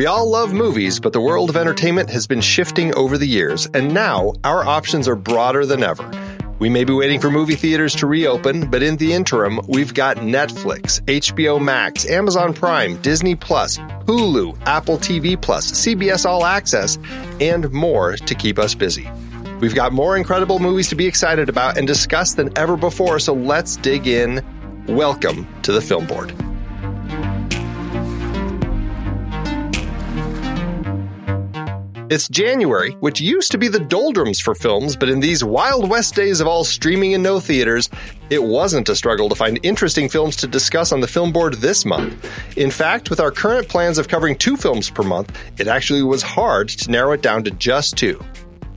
We all love movies, but the world of entertainment has been shifting over the years, and now our options are broader than ever. We may be waiting for movie theaters to reopen, but in the interim, we've got Netflix, HBO Max, Amazon Prime, Disney Plus, Hulu, Apple TV Plus, CBS All Access, and more to keep us busy. We've got more incredible movies to be excited about and discuss than ever before, so let's dig in. Welcome to the Film Board. It's January, which used to be the doldrums for films, but in these Wild West days of all streaming and no theaters, it wasn't a struggle to find interesting films to discuss on the film board this month. In fact, with our current plans of covering two films per month, it actually was hard to narrow it down to just two.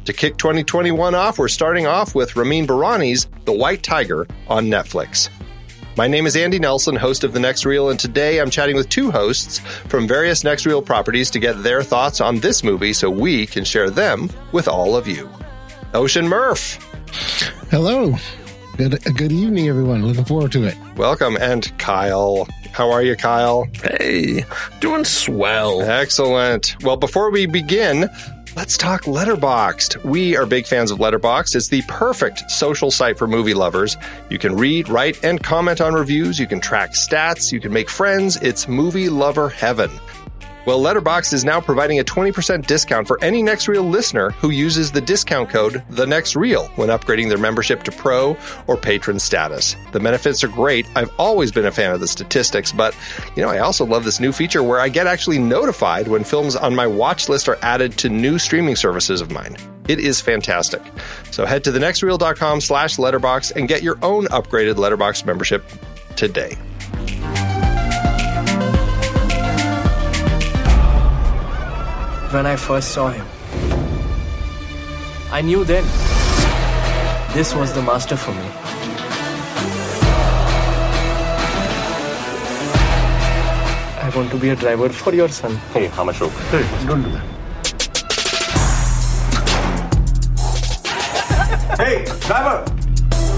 To kick 2021 off, we're starting off with Ramin Bahrani's The White Tiger on Netflix. My name is Andy Nelson, host of The Next Reel, and today I'm chatting with two hosts from various Next Reel properties to get their thoughts on this movie so we can share them with all of you. Ocean Murph. Hello. Good, good evening, everyone. Looking forward to it. Welcome. And Kyle. How are you, Kyle? Hey, doing swell. Excellent. Well, before we begin, Let's talk Letterboxd. We are big fans of Letterboxd. It's the perfect social site for movie lovers. You can read, write, and comment on reviews. You can track stats. You can make friends. It's movie lover heaven. Well, Letterboxd is now providing a 20% discount for any Next Reel listener who uses the discount code The Next Reel when upgrading their membership to Pro or Patron status. The benefits are great. I've always been a fan of the statistics, but you know, I also love this new feature where I get actually notified when films on my watch list are added to new streaming services of mine. It is fantastic. So head to thenextreel.com slash Letterboxd and get your own upgraded Letterboxd membership today. When I first saw him. I knew then this was the master for me. I want to be a driver for your son. Hey, how much rope? Hey, don't do that. Hey, driver!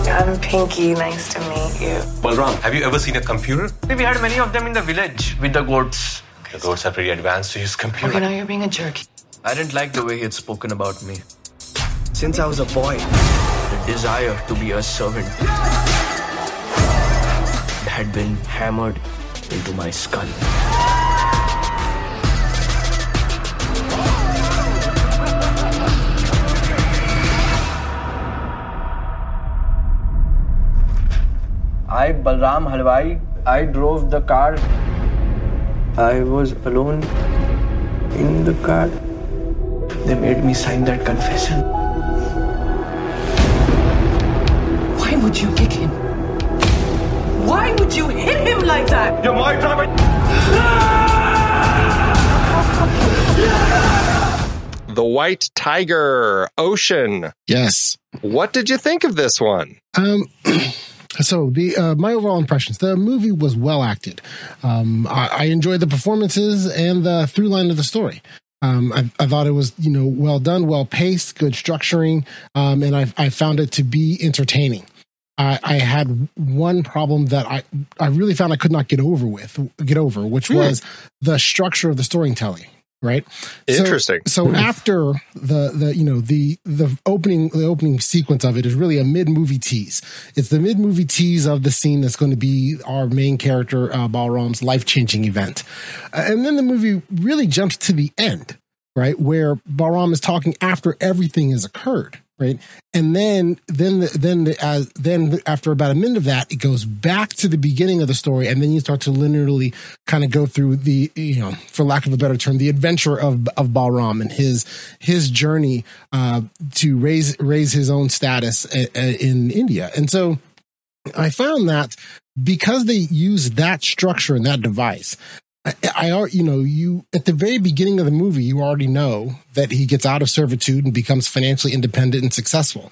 I'm Pinky. Nice to meet you. Balram, have you ever seen a computer? We had many of them in the village with the goats. The goats are pretty advanced to use computer. Okay, now you're being a jerk. I didn't like the way he had spoken about me. Since I was a boy, the desire to be a servant had been hammered into my skull. I, Balram Halwai, I drove the car. I was alone in the car. They made me sign that confession. Why would you kick him? Why would you hit him like that? You're my driver! The White Tiger, Ocean. Yes. What did you think of this one? Um, so the uh, my overall impressions: the movie was well acted. Um, I, I enjoyed the performances and the through line of the story. Um, I, I thought it was you know well done, well paced, good structuring, um, and I, I found it to be entertaining. I, I had one problem that I I really found I could not get over with get over, which was the structure of the storytelling. Right. So- Interesting. So, after the the you know the the opening the opening sequence of it is really a mid movie tease. It's the mid movie tease of the scene that's going to be our main character uh, Balram's life changing event, Uh, and then the movie really jumps to the end, right where Balram is talking after everything has occurred. Right, and then then the, then the, as then after about a minute of that, it goes back to the beginning of the story, and then you start to linearly kind of go through the you know, for lack of a better term, the adventure of of Balram and his his journey uh, to raise raise his own status uh, uh, in India, and so I found that because they use that structure and that device, I, I, you know, you at the very beginning of the movie, you already know that he gets out of servitude and becomes financially independent and successful.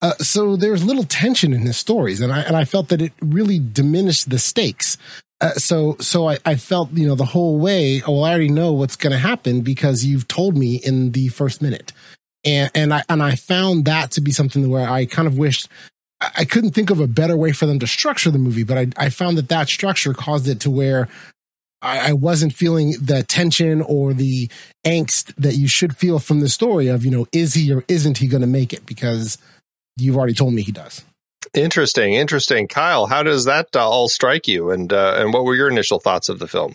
Uh, so there's little tension in his stories, and I and I felt that it really diminished the stakes. Uh, so so I, I felt you know the whole way. Oh, well, I already know what's going to happen because you've told me in the first minute, and and I and I found that to be something where I kind of wished I couldn't think of a better way for them to structure the movie, but I, I found that that structure caused it to where I, I wasn't feeling the tension or the angst that you should feel from the story of, you know, is he or isn't he going to make it? Because you've already told me he does. Interesting, interesting. Kyle, how does that uh, all strike you? And uh, and what were your initial thoughts of the film?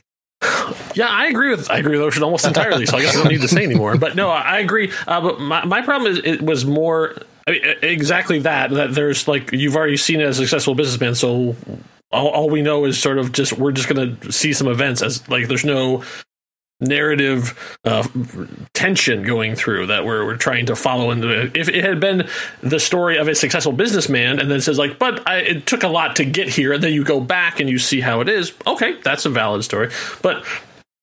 Yeah, I agree with I agree with Ocean almost entirely. So I guess I don't need to say anymore. But no, I agree. Uh, but my my problem is it was more I mean, exactly that that there's like you've already seen it as a successful businessman, so all, all we know is sort of just we're just going to see some events as like there's no narrative uh, tension going through that we're, we're trying to follow into. If it had been the story of a successful businessman and then says like, but I, it took a lot to get here, and then you go back and you see how it is. Okay, that's a valid story. But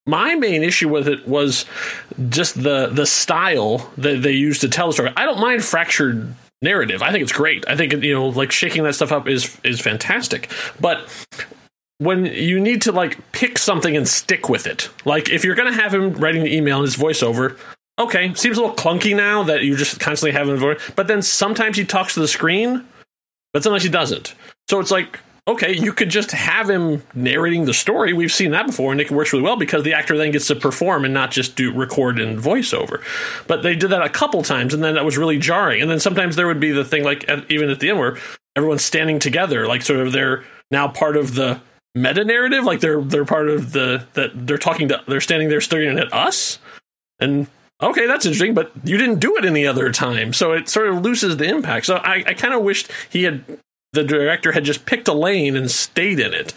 my main issue with it was just the the style that they used to tell the story. I don't mind fractured narrative. I think it's great. I think you know, like shaking that stuff up is is fantastic. But when you need to like pick something and stick with it, like if you're going to have him writing the email and his voiceover, okay, seems a little clunky now that you just constantly have him. But then sometimes he talks to the screen, but sometimes he doesn't. So it's like okay, you could just have him narrating the story. We've seen that before, and it works really well because the actor then gets to perform and not just do record and voiceover. But they did that a couple times, and then that was really jarring. And then sometimes there would be the thing like at, even at the end where everyone's standing together, like sort of they're now part of the meta narrative, like they're they're part of the that they're talking to they're standing there staring at us, and okay, that's interesting, but you didn't do it any other time. So it sort of loses the impact. So I, I kind of wished he had, the director had just picked a lane and stayed in it.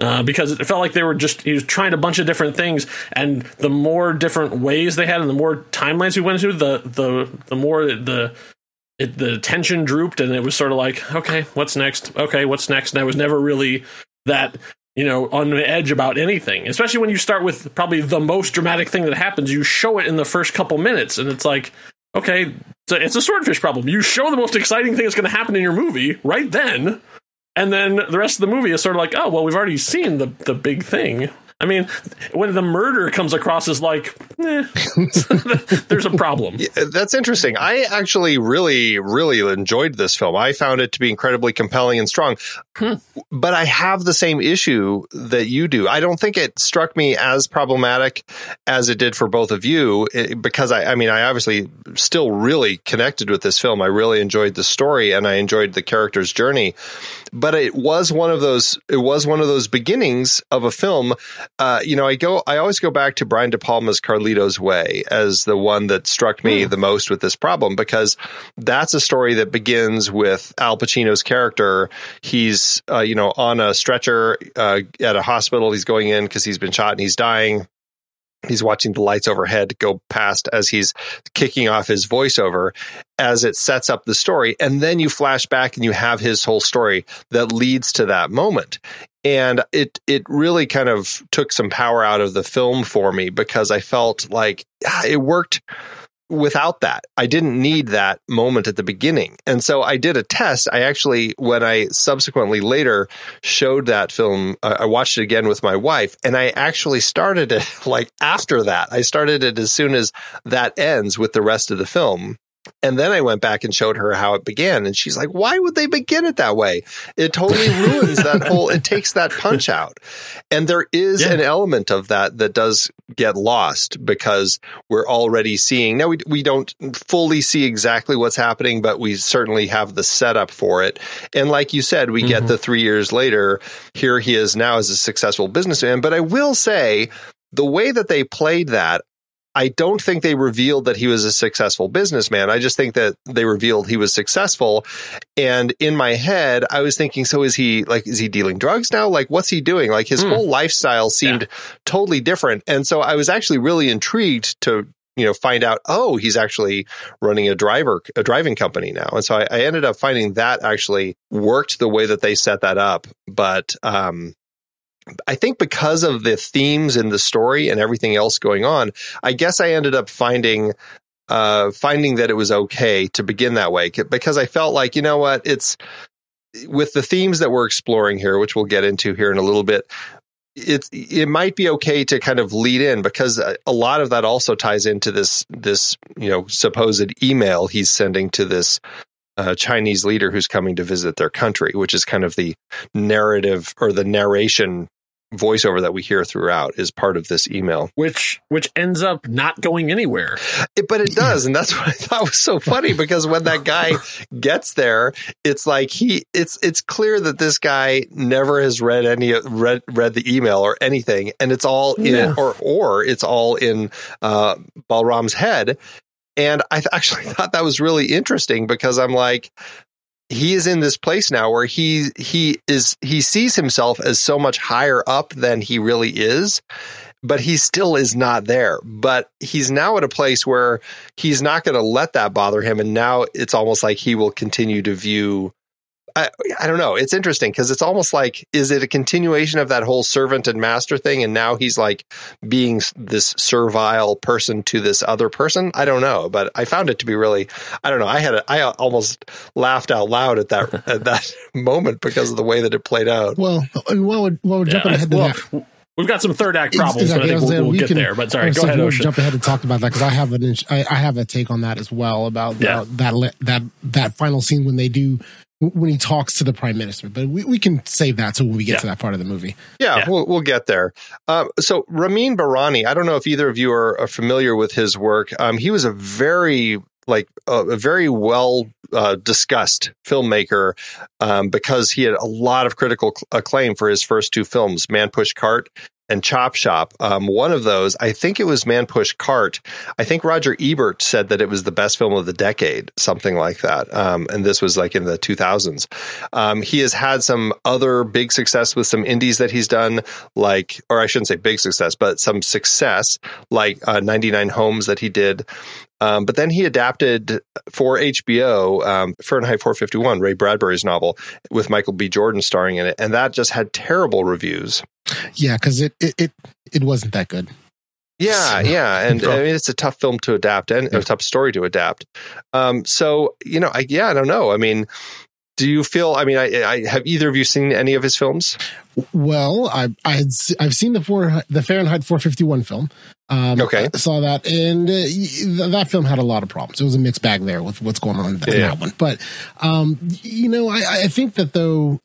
Uh, because it felt like they were just he was trying a bunch of different things, and the more different ways they had, and the more timelines we went through, the the the more the it, the tension drooped, and it was sort of like, okay, what's next? Okay, what's next? And I was never really that you know, on the edge about anything, especially when you start with probably the most dramatic thing that happens. You show it in the first couple minutes, and it's like, okay, so it's a swordfish problem. You show the most exciting thing that's going to happen in your movie right then, and then the rest of the movie is sort of like, oh, well, we've already seen the the big thing. I mean, when the murder comes across as like, eh, there's a problem. Yeah, that's interesting. I actually really, really enjoyed this film. I found it to be incredibly compelling and strong. Hmm. But I have the same issue that you do. I don't think it struck me as problematic as it did for both of you it, because I, I mean, I obviously still really connected with this film. I really enjoyed the story and I enjoyed the character's journey. But it was one of those, it was one of those beginnings of a film uh, you know, I go, I always go back to Brian De Palma's Carlito's Way as the one that struck me mm. the most with this problem because that's a story that begins with Al Pacino's character. He's, uh, you know, on a stretcher uh, at a hospital. He's going in because he's been shot and he's dying he's watching the lights overhead go past as he's kicking off his voiceover as it sets up the story and then you flash back and you have his whole story that leads to that moment and it it really kind of took some power out of the film for me because i felt like ah, it worked without that. I didn't need that moment at the beginning. And so I did a test. I actually, when I subsequently later showed that film, I watched it again with my wife and I actually started it like after that. I started it as soon as that ends with the rest of the film. And then I went back and showed her how it began. And she's like, why would they begin it that way? It totally ruins that whole, it takes that punch out. And there is yeah. an element of that that does get lost because we're already seeing, now we, we don't fully see exactly what's happening, but we certainly have the setup for it. And like you said, we mm-hmm. get the three years later, here he is now as a successful businessman. But I will say, the way that they played that, I don't think they revealed that he was a successful businessman. I just think that they revealed he was successful. And in my head, I was thinking, so is he like, is he dealing drugs now? Like, what's he doing? Like his hmm. whole lifestyle seemed yeah. totally different. And so I was actually really intrigued to, you know, find out, oh, he's actually running a driver, a driving company now. And so I, I ended up finding that actually worked the way that they set that up. But, um, I think because of the themes in the story and everything else going on, I guess I ended up finding uh, finding that it was okay to begin that way because I felt like you know what it's with the themes that we're exploring here, which we'll get into here in a little bit. It it might be okay to kind of lead in because a lot of that also ties into this this you know supposed email he's sending to this uh, Chinese leader who's coming to visit their country, which is kind of the narrative or the narration voiceover that we hear throughout is part of this email. Which which ends up not going anywhere. It, but it does and that's what i thought was so funny because when that guy gets there it's like he it's it's clear that this guy never has read any read read the email or anything and it's all in yeah. or or it's all in uh balram's head. And I actually thought that was really interesting because I'm like, he is in this place now where he he is he sees himself as so much higher up than he really is but he still is not there. But he's now at a place where he's not going to let that bother him. And now it's almost like he will continue to view I, I don't know. It's interesting because it's almost like, is it a continuation of that whole servant and master thing? And now he's like being this servile person to this other person. I don't know, but I found it to be really, I don't know. I had, a, I almost laughed out loud at that, at that moment because of the way that it played out. Well, while we're, while we're jumping yeah, ahead to well, that. We've got some third act problems, Exactly. but I I think was we'll, saying we'll we get can- there. But sorry, so go ahead, we'll Ocean. Jump ahead and talk about that because I have an int- I, I have a take on that as well about Yeah. uh, that that that final scene when they do when he talks to the prime minister. But we, we can save that so when we get Yeah. to that part of the movie. Yeah, Yeah. We'll, we'll get there. Um, so Ramin Bahrani, I don't know if either of you are, are familiar with his work. Um, he was a very like uh, a very well uh, discussed filmmaker um, because he had a lot of critical cl- acclaim for his first two films, Man Push Cart and Chop Shop. Um, one of those, I think it was Man Push Cart. I think Roger Ebert said that it was the best film of the decade, something like that. Um, and this was like in the 2000s. Um, he has had some other big success with some indies that he's done, like, or I shouldn't say big success, but some success, like uh, 99 Homes that he did. Um, but then he adapted for HBO um, Fahrenheit 451, Ray Bradbury's novel, with Michael B. Jordan starring in it, and that just had terrible reviews. Yeah, because it, it it it wasn't that good. Yeah, yeah, and I mean it's a tough film to adapt and a tough story to adapt. Um, so you know, I yeah, I don't know. I mean, do you feel? I mean, I, I have either of you seen any of his films? Well, I, I had, I've seen the four the Fahrenheit 451 film. Um, Okay. I saw that, and uh, th- that film had a lot of problems. It was a mixed bag there with what's going on in that, Yeah. that one. But um, you know, I, I think that though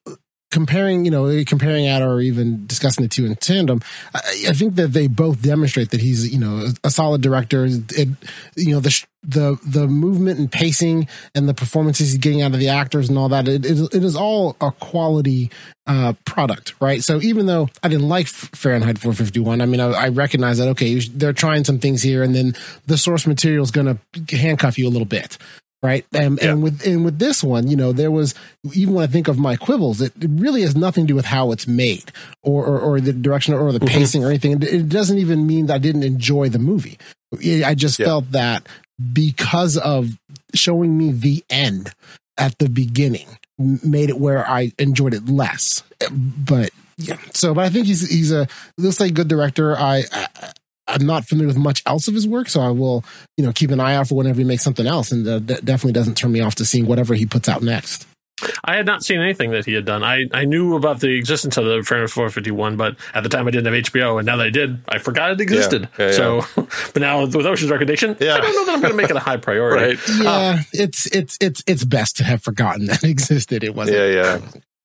comparing, you know, comparing out or even discussing the two in tandem, I, I think that they both demonstrate that he's, you know, a solid director. It, you know, the the the movement and pacing and the performances he's getting out of the actors and all that. It, it, it is all a quality uh, product, right? So even though I didn't like Fahrenheit 451, I mean, I, I recognize that okay, they're trying some things here, and then the source material is going to handcuff you a little bit right? And, Yeah. and with and with this one, you know, there was even when I think of my quibbles, it, it really has nothing to do with how it's made or or, or the direction or the mm-hmm. pacing or anything. It, doesn't even mean that I didn't enjoy the movie. I just Yeah. felt that because of showing me the end at the beginning made it where I enjoyed it less. But yeah, so but I think he's he's a looks like a good director. I, I I'm not familiar with much else of his work, so I will you know keep an eye out for whenever he makes something else, and uh, that definitely doesn't turn me off to seeing whatever he puts out next. I had not seen anything that he had done. I, I knew about the existence of the Fahrenheit 451, but at the time I didn't have HBO, and now that I did, I forgot it existed. Yeah, yeah, So, but now with Ocean's recommendation, Yeah. I don't know that I'm going to make it a high priority. Right. Yeah, it's it's it's it's best to have forgotten that existed. It wasn't. Yeah, yeah.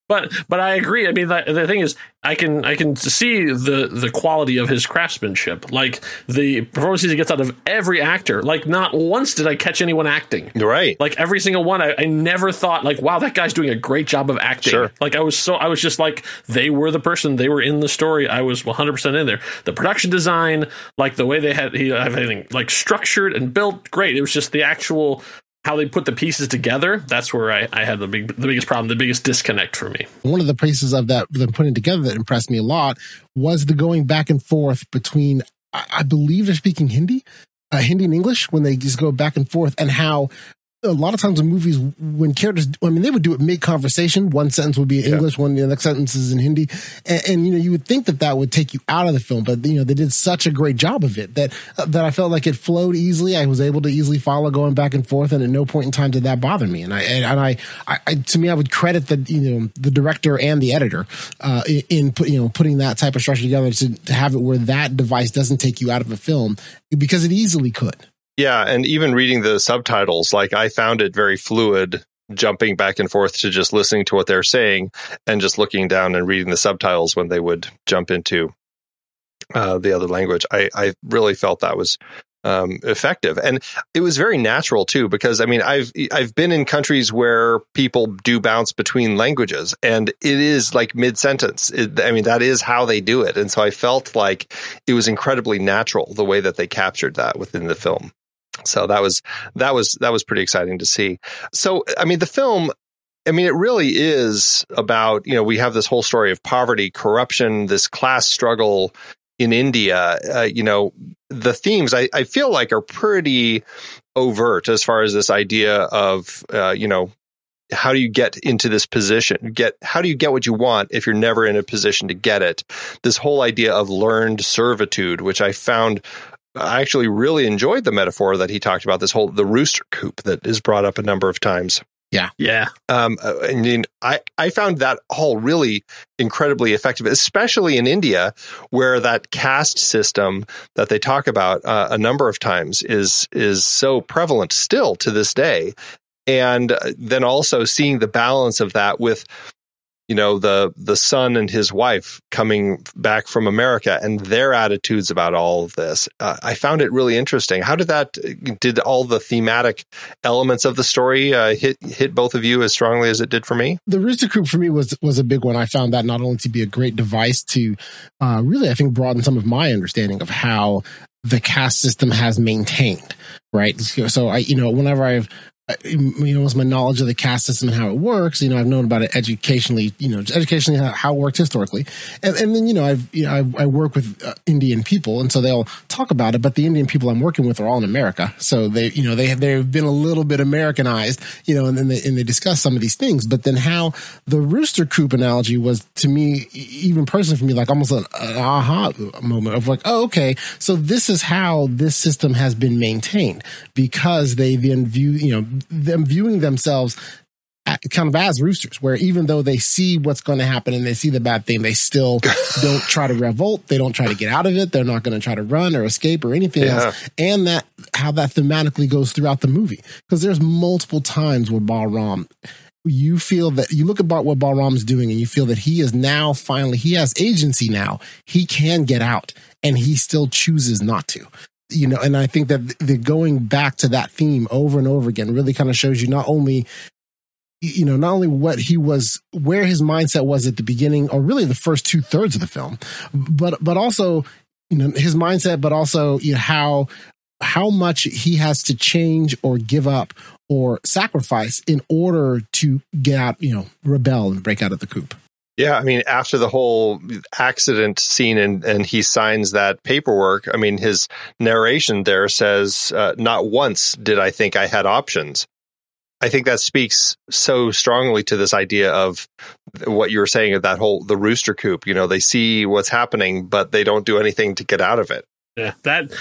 But but I agree. I mean, the, the thing is, I can I can see the the quality of his craftsmanship, like the performances he gets out of every actor. Like not once did I catch anyone acting. Right. Like every single one, I, I never thought like, wow, that guy's doing a great job of acting. Sure. Like I was so I was just like they were the person, they were in the story. I was 100 percent in there. The production design, like the way they had he have everything like structured and built, great. It was just the actual how they put the pieces together. That's where I, I had the big the biggest problem, the biggest disconnect for me. one of the pieces of that them putting together that impressed me a lot was the going back and forth between I, I believe they're speaking Hindi, uh, Hindi and English when they just go back and forth, and how a lot of times in movies when characters I mean they would do it mid conversation one sentence would be in English one the next sentence is in Hindi. And, and you know you would think that that would take you out of the film but you know they did such a great job of it that uh, that I felt like it flowed easily. I was able to easily follow going back and forth and at no point in time did that bother me. And I and, I, I, to me I would credit the you know the director and the editor uh, in, in put, you know putting that type of structure together to, to have it where that device doesn't take you out of a film because it easily could Yeah, and even reading the subtitles, like I found it very fluid, jumping back and forth to just listening to what they're saying and just looking down and reading the subtitles when they would jump into uh, the other language. I, I really felt that was um, effective, and it was very natural too. Because I mean, I've I've been in countries where people do bounce between languages, and it is like mid sentence. I mean, that is how they do it, and so I felt like it was incredibly natural the way that they captured that within the film. So that was that was that was pretty exciting to see. So I mean the film I mean it really is about, you know, we have this whole story of poverty, corruption, this class struggle in India, uh, you know, the themes I, I feel like are pretty overt as far as this idea of uh, you know how do you get into this position? Get how do you get what you want if you're never in a position to get it? This whole idea of learned servitude which i found I actually really enjoyed the metaphor that he talked about this whole the rooster coop that is brought up a number of times. Yeah. Yeah. Um, uh, I mean, I, I found that all really incredibly effective, especially in India, where that caste system that they talk about uh, a number of times is is so prevalent still to this day. And uh, then also seeing the balance of that with you know the the son and his wife coming back from America and their attitudes about all of this. Uh, I found it really interesting. How did that did all the thematic elements of the story uh, hit hit both of you as strongly as it did for me? The Rooster Coop for me was was a big one. I found that not only to be a great device to uh, really, I think, broaden some of my understanding of how the caste system has maintained. Right. So I, you know, whenever I've you know, it's my knowledge of the caste system and how it works. You know, I've known about it educationally, you know, educationally how, how it worked historically. And, and then, you know, I've, you know, I, I work with uh, Indian people and so they'll talk about it, but the Indian people I'm working with are all in America. So they, you know, they, they've been a little bit Americanized, you know, and then they, and they discuss some of these things, but then how the rooster coop analogy was to me, even personally for me, like almost an, an aha moment of like, oh, okay. So this is how this system has been maintained because they then view, you know, them viewing themselves kind of as roosters, where even though they see what's going to happen and they see the bad thing, they still don't try to revolt. They don't try to get out of it. They're not going to try to run or escape or anything yeah. else. And that how that thematically goes throughout the movie, because there's multiple times where Balram. You feel that you look about what Balram is doing and you feel that he is now finally, he has agency now. He can get out and he still chooses not to you know, and I think that the going back to that theme over and over again really kind of shows you not only you know, not only what he was, where his mindset was at the beginning, or really the first two thirds of the film, but but also, you know, his mindset, but also you know, how how much he has to change or give up or sacrifice in order to get out, you know, rebel and break out of the coop. Yeah, I mean, after the whole accident scene and, and he signs that paperwork, I mean, his narration there says, uh, not once did I think I had options. I think that speaks so strongly to this idea of what you were saying of that whole, the rooster coop. You know, they see what's happening, but they don't do anything to get out of it. Yeah, that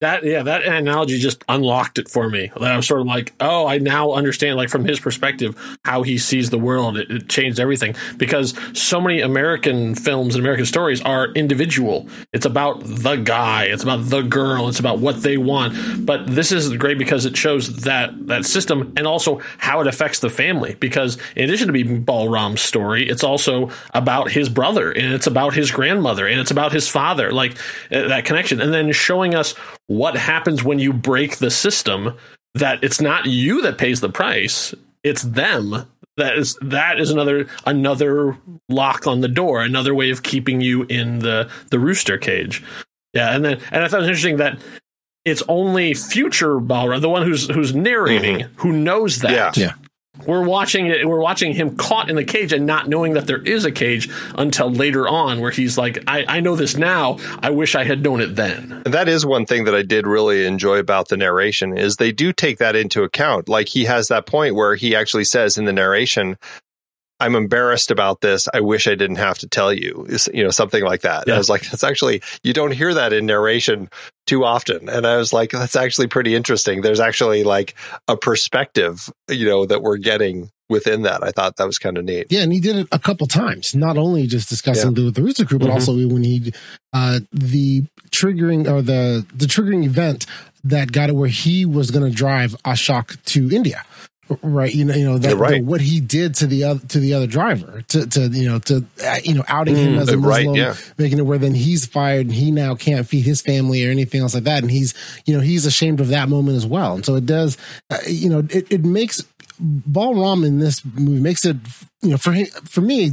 that yeah, that analogy just unlocked it for me. I was sort of like, oh, I now understand, like from his perspective, how he sees the world. It, it, changed everything because so many American films and American stories are individual. It's about the guy, it's about the girl, it's about what they want. But this is great because it shows that that system and also how it affects the family. Because in addition to being Balram's story, it's also about his brother and it's about his grandmother and it's about his father, like uh, that connection, and then showing us what happens when you break the system that it's not you that pays the price it's them that is that is another another lock on the door another way of keeping you in the the rooster cage yeah and then and i thought it was interesting that it's only future Balram, the one who's who's narrating, mm-hmm. who knows that. Yeah. yeah we're watching it we're watching him caught in the cage and not knowing that there is a cage until later on where he's like i, I know this now. I wish i had known it then. And that is one thing that i did really enjoy about the narration is they do take that into account. Like he has that point where he actually says in the narration I'm embarrassed about this. I wish I didn't have to tell you, you know, something like that. Yeah. I was like, that's actually, you don't hear that in narration too often. And I was like, that's actually pretty interesting. There's actually like a perspective, you know, that we're getting within that. I thought that was kind of neat. Yeah. And he did it a couple times, not only just discussing yeah. the, the Rooster Coop, but mm-hmm. also when he, uh, the triggering or the, the triggering event that got it where he was going to drive Ashok to India right you know you know that right. the, what he did to the other to the other driver to to you know to uh, you know outing mm, him as a Muslim right, yeah. making it where then he's fired and he now can't feed his family or anything else like that and he's you know he's ashamed of that moment as well and so it does uh, you know it, it makes Balram in this movie makes it, you know, for him, for me,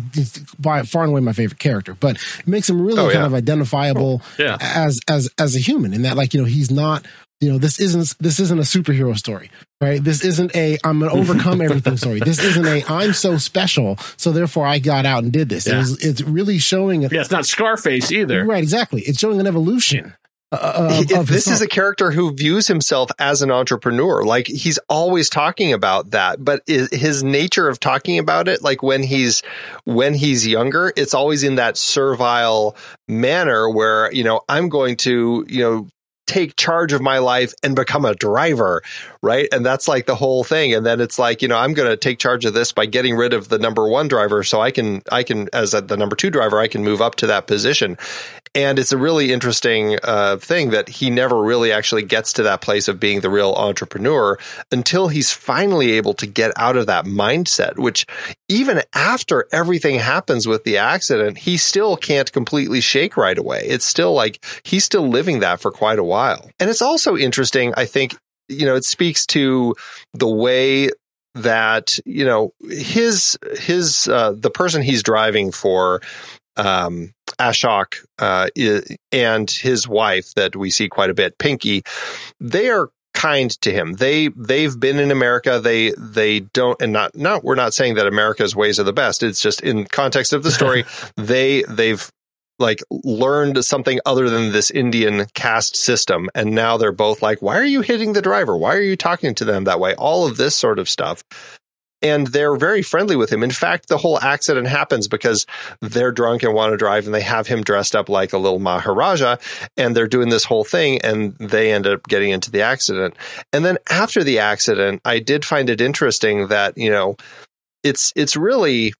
by far and away my favorite character, but it makes him really oh, kind yeah. of identifiable oh, yeah. as as as a human in that, like, you know, he's not you know this isn't this isn't a superhero story right this isn't a i'm gonna overcome everything story this isn't a i'm so special so therefore i got out and did this yeah. it was, it's really showing a, yeah it's not scarface either right exactly it's showing an evolution uh, of, this is a character who views himself as an entrepreneur like he's always talking about that but his nature of talking about it like when he's when he's younger it's always in that servile manner where you know i'm going to you know take charge of my life and become a driver, right? And that's like the whole thing. And then it's like, you know, I'm going to take charge of this by getting rid of the number one driver so I can, I can, as a, the number two driver, I can move up to that position. And it's a really interesting uh, thing that he never really actually gets to that place of being the real entrepreneur until he's finally able to get out of that mindset, which even after everything happens with the accident, he still can't completely shake right away. It's still like he's still living that for quite a while. And it's also interesting, I think, you know, it speaks to the way that, you know, his, his, uh, the person he's driving for, um, Ashok uh, and his wife that we see quite a bit, Pinky, they are kind to him. They they've been in America. They they don't and not not we're not saying that America's ways are the best. It's just in context of the story, they they've like learned something other than this Indian caste system. And now they're both like, why are you hitting the driver? Why are you talking to them that way? All of this sort of stuff and they're very friendly with him. In fact, the whole accident happens because they're drunk and want to drive and they have him dressed up like a little Maharaja and they're doing this whole thing and they end up getting into the accident. And then after the accident, I did find it interesting that, you know, it's, it's really,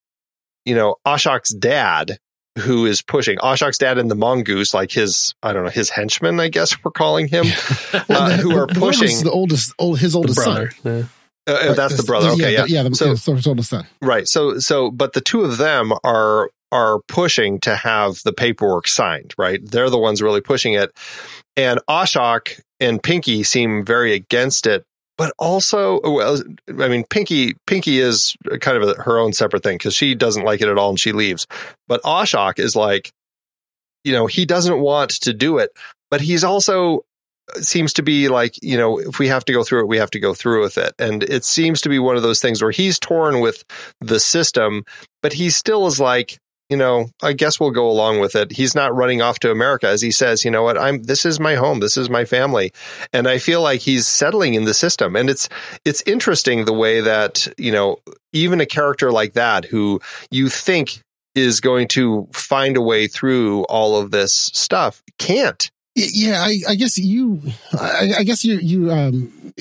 you know, Ashok's dad who is pushing Ashok's dad and the mongoose, like his, I don't know, his henchman, I guess we're calling him, uh, who are pushing the oldest, old, his oldest son. Yeah. Uh, that's the brother. Okay, yeah, yeah. yeah the, so, so the son. Right. So, so, but the two of them are are pushing to have the paperwork signed. Right. They're the ones really pushing it, and Ashok and Pinky seem very against it. But also, well, I mean, Pinky Pinky is kind of a, her own separate thing because she doesn't like it at all and she leaves. But Ashok is like, you know, he doesn't want to do it, but he's also seems to be like, you know, if we have to go through it, we have to go through with it. And it seems to be one of those things where he's torn with the system, but he still is like, you know, I guess we'll go along with it. He's not running off to America as he says, you know what, I'm this is my home, this is my family. And I feel like he's settling in the system. And it's it's interesting the way that, you know, even a character like that who you think is going to find a way through all of this stuff can't yeah, I, I guess you, I, I, guess you, you um,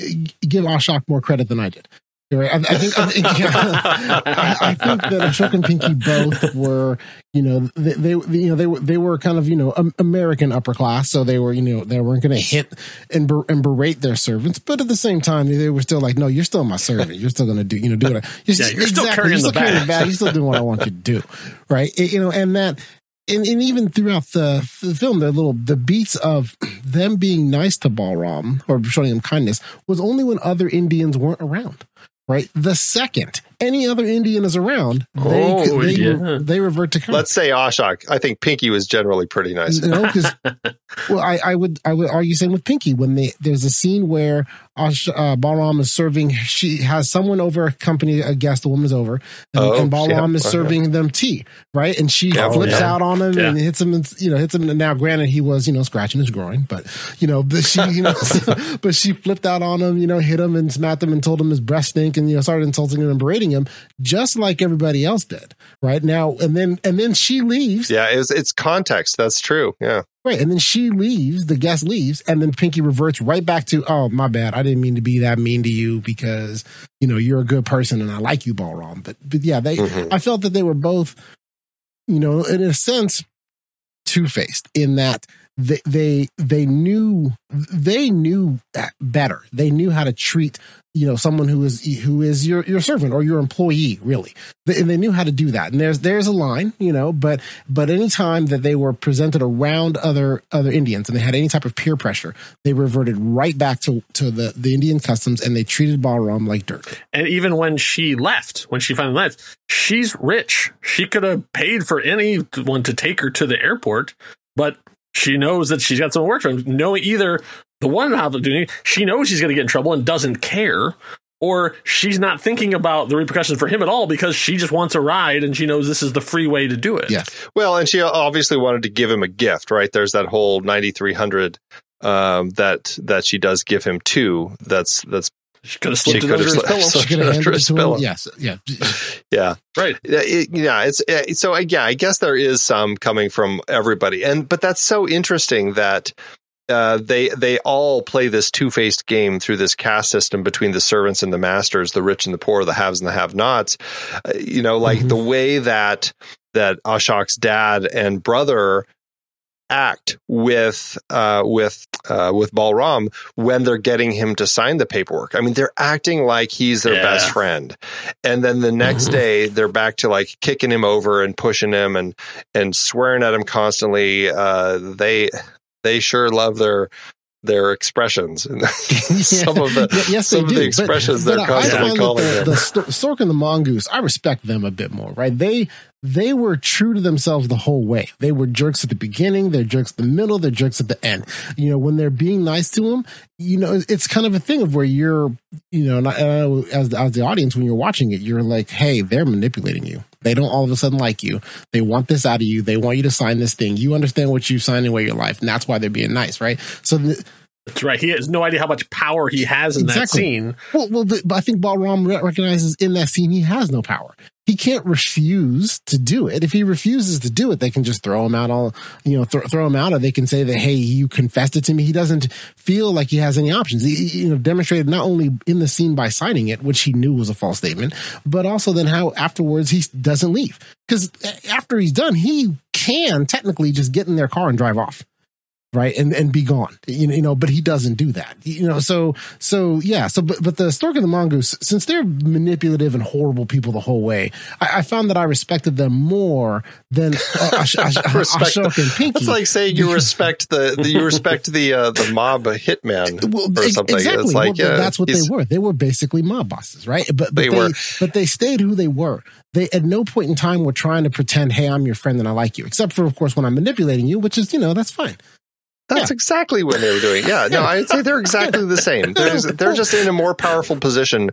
give Ashok more credit than I did. Right. I, I, think I think, I, think that Ashok and Pinky both were, you know, they, they, you know they were they were kind of you know American upper class, so they were you know they weren't going to hit and ber, and berate their servants, but at the same time they were still like, no, you're still my servant, you're still going to do you know do what I, you're, yeah, you're exactly, still carrying you're still the carrying bag, you're still doing what I want you to do, right? It, you know, and that and, and even throughout the, the film, the little the beats of them being nice to Balram or showing him kindness was only when other Indians weren't around. Right. The second any other Indian is around, they oh, they, yeah. they revert to. Let's say Ashok. I think Pinky was generally pretty nice. No, because well, I, I, would I would argue same with Pinky when they there's a scene where Ash, uh, Balram is serving. She has someone over, a company, a guest, the woman is over, and, oh, and Balram yeah. is serving okay. them tea, right? And she oh, flips yeah. out on him and hits him, and, you know, hits him. And now, granted, he was you know scratching his groin, but you know, but she you know, but she flipped out on him, you know, hit him and smacked him and told him his breast stink, and you know, started insulting him and berating him, just like everybody else did, right? Now, and then and then she leaves. Yeah, it's it's context. That's true. Yeah. Right. And then she leaves, the guest leaves, and then Pinky reverts right back to, oh, my bad. I didn't mean to be that mean to you because, you know, you're a good person and I like you, Balram But, but yeah, they, mm-hmm. I felt that they were both, you know, in a sense, two faced in that they, they, they knew, they knew that better. They knew how to treat you know someone who is who is your your servant or your employee really. And they knew how to do that. And there's there's a line you know but but anytime that they were presented around other other indians and they had any type of peer pressure they reverted right back to to the the indian customs and they treated balram like dirt. And even when she left when she finally left she's rich. She could have paid for anyone to take her to the airport but she knows that she's got some work for him. No, either the one opportunity, she knows she's going to get in trouble and doesn't care, or she's not thinking about the repercussions for him at all because she just wants a ride and she knows this is the free way to do it. Yeah. Well, and she obviously wanted to give him a gift, right? There's that whole 9300 um, that that she does give him too. That's that's she could have slipped it under his pillow. She could have under his pillow. Yes. Yeah. yeah. Right. It, yeah. It's so. Yeah. I guess there is some coming from everybody, and but that's so interesting that uh, they they all play this two faced game through this caste system between the servants and the masters, the rich and the poor, the haves and the have nots. Uh, you know, like Mm-hmm. the way that that Ashok's dad and brother act with uh, with uh, with Balram when they're getting him to sign the paperwork. I mean, they're acting like he's their Yeah. best friend, and then the next Mm-hmm. day they're back to like kicking him over and pushing him and and swearing at him constantly. Uh, they they sure love their their expressions and some of the yes, some they of do. the expressions but they're I constantly calling the, the stork and the mongoose. I respect them a bit more, right? They they were true to themselves the whole way. They were jerks at the beginning, they're jerks at the middle, they're jerks at the end. You know, when they're being nice to them, you know, it's kind of a thing of where you're, you know, and I- and I- as as the audience when you're watching it, you're like, hey, they're manipulating you. They don't all of a sudden like you. They want this out of you. They want you to sign this thing. You understand what you signed away your life, and that's why they're being nice, right? So the, That's right. He has no idea how much power he has in that scene. Well, well, the, but I think Balram re- recognizes in that scene he has no power. He can't refuse to do it. If he refuses to do it, they can just throw him out. All you know, throw throw him out, or they can say that, "Hey, you confessed it to me." He doesn't feel like he has any options. He, you know, demonstrated not only in the scene by signing it, which he knew was a false statement, but also then how afterwards he doesn't leave because after he's done, he can technically just get in their car and drive off right and and be gone you know, you know but he doesn't do that you know so so yeah so but, but the stork and the mongoose since they're manipulative and horrible people the whole way i, I found that i respected them more than uh, Ash, Ash, Ashok and pinky It's like saying you respect the, the you respect the uh, the mob hitman well, or something. Exactly. It's like well, yeah, that's what they were. They were basically mob bosses, right? But, but They they, were. but they stayed who they were. They at no point in time were trying to pretend, "Hey, I'm your friend and I like you," except for, of course, when I'm manipulating you, which is, you know, that's fine. That's exactly what they were doing. Yeah, no, I'd say they're exactly the same. They're, they're just in a more powerful position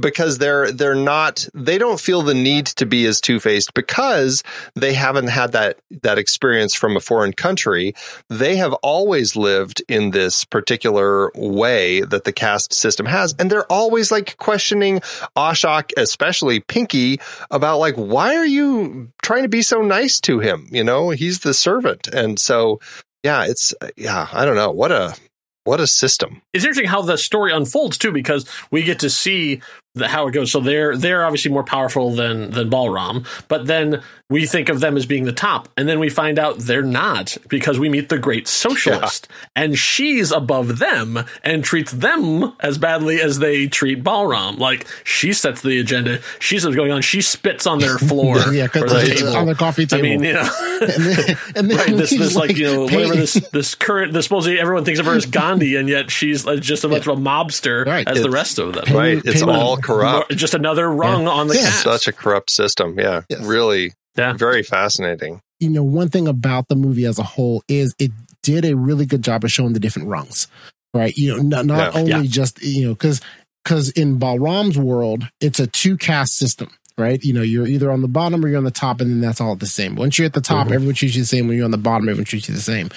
because they're they're not they don't feel the need to be as two faced because they haven't had that that experience from a foreign country. They have always lived in this particular way that the caste system has, and they're always like questioning Ashok, especially Pinky, about like why are you trying to be so nice to him? You know, he's the servant, and so yeah, it's uh, yeah, I don't know. What a what a system. It's interesting how the story unfolds too, because we get to see how it goes. So they're they're obviously more powerful than than Balram, but then we think of them as being the top, and then we find out they're not because we meet the great socialist, and she's above them and treats them as badly as they treat Balram. Like she sets the agenda. She's what's going on. She spits on their floor Yeah, or 'cause the table. on the coffee table. I mean, you know. and then, and then Right, this, this like, you know, pay- whatever this this current, this supposedly everyone thinks of her as Gandhi, and yet she's just as much of a mobster Right. as the rest of them. Right. It's payment- all corrupt. Just another rung on the Yeah. caste. Such a corrupt system. Yeah. Yes. Really Yeah. very fascinating. you know, one thing about the movie as a whole is it did a really good job of showing the different rungs, right? You know, not, not Yeah. only Yeah. just, you know, cause, cause in Balram's world, it's a two caste system, right? You know, you're either on the bottom or you're on the top and then that's all the same. Once you're at the top, mm-hmm. everyone treats you the same. When you're on the bottom, everyone treats you the same.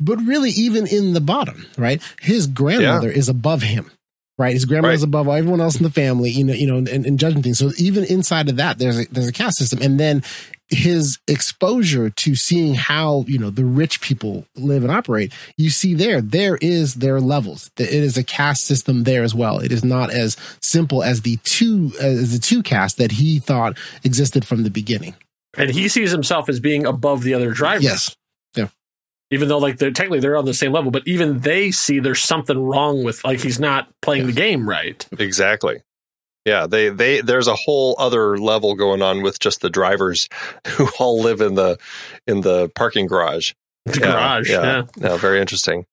But really, even in the bottom, right? His grandmother is above him. Right, his grandmother's Right. above everyone else in the family, you know, you know, and, and judging things. So even inside of that, there's a there's a caste system, and then his exposure to seeing how you know the rich people live and operate you see there there is their levels it is a caste system there as well it is not as simple as the two as the two caste that he thought existed from the beginning and he sees himself as being above the other drivers. yes Even though like they're technically they're on the same level, but even they see there's something wrong with like he's not playing the game right. Exactly. Yeah, they they there's a whole other level going on with just the drivers who all live in the in the parking garage. The Yeah, garage. Yeah. No, very interesting.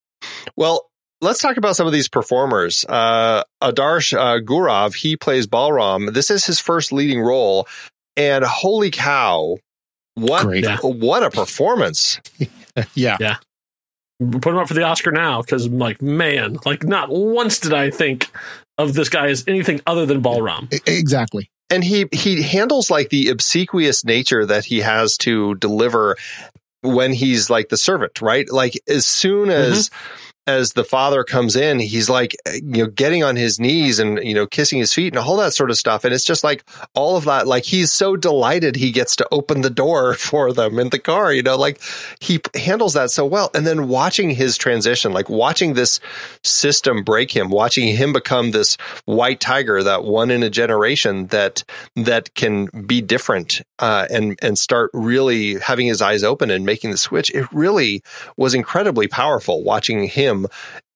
Well, let's talk about some of these performers. Uh, Adarsh uh, Gourav, he plays Balram. This is his first leading role, and holy cow, what Great. What a performance! yeah Yeah. Put him up for the Oscar now because like man, like not once did I think of this guy as anything other than Balram. Exactly and he he handles like the obsequious nature that he has to deliver when he's like the servant right like as soon as mm-hmm. As the father comes in, he's like, you know, getting on his knees and, you know, kissing his feet and all that sort of stuff. And it's just like all of that, like he's so delighted he gets to open the door for them in the car, you know, like he handles that so well. And then watching his transition, like watching this system break him, watching him become this white tiger, that one in a generation that, that can be different, uh, and, and start really having his eyes open and making the switch. It really was incredibly powerful watching him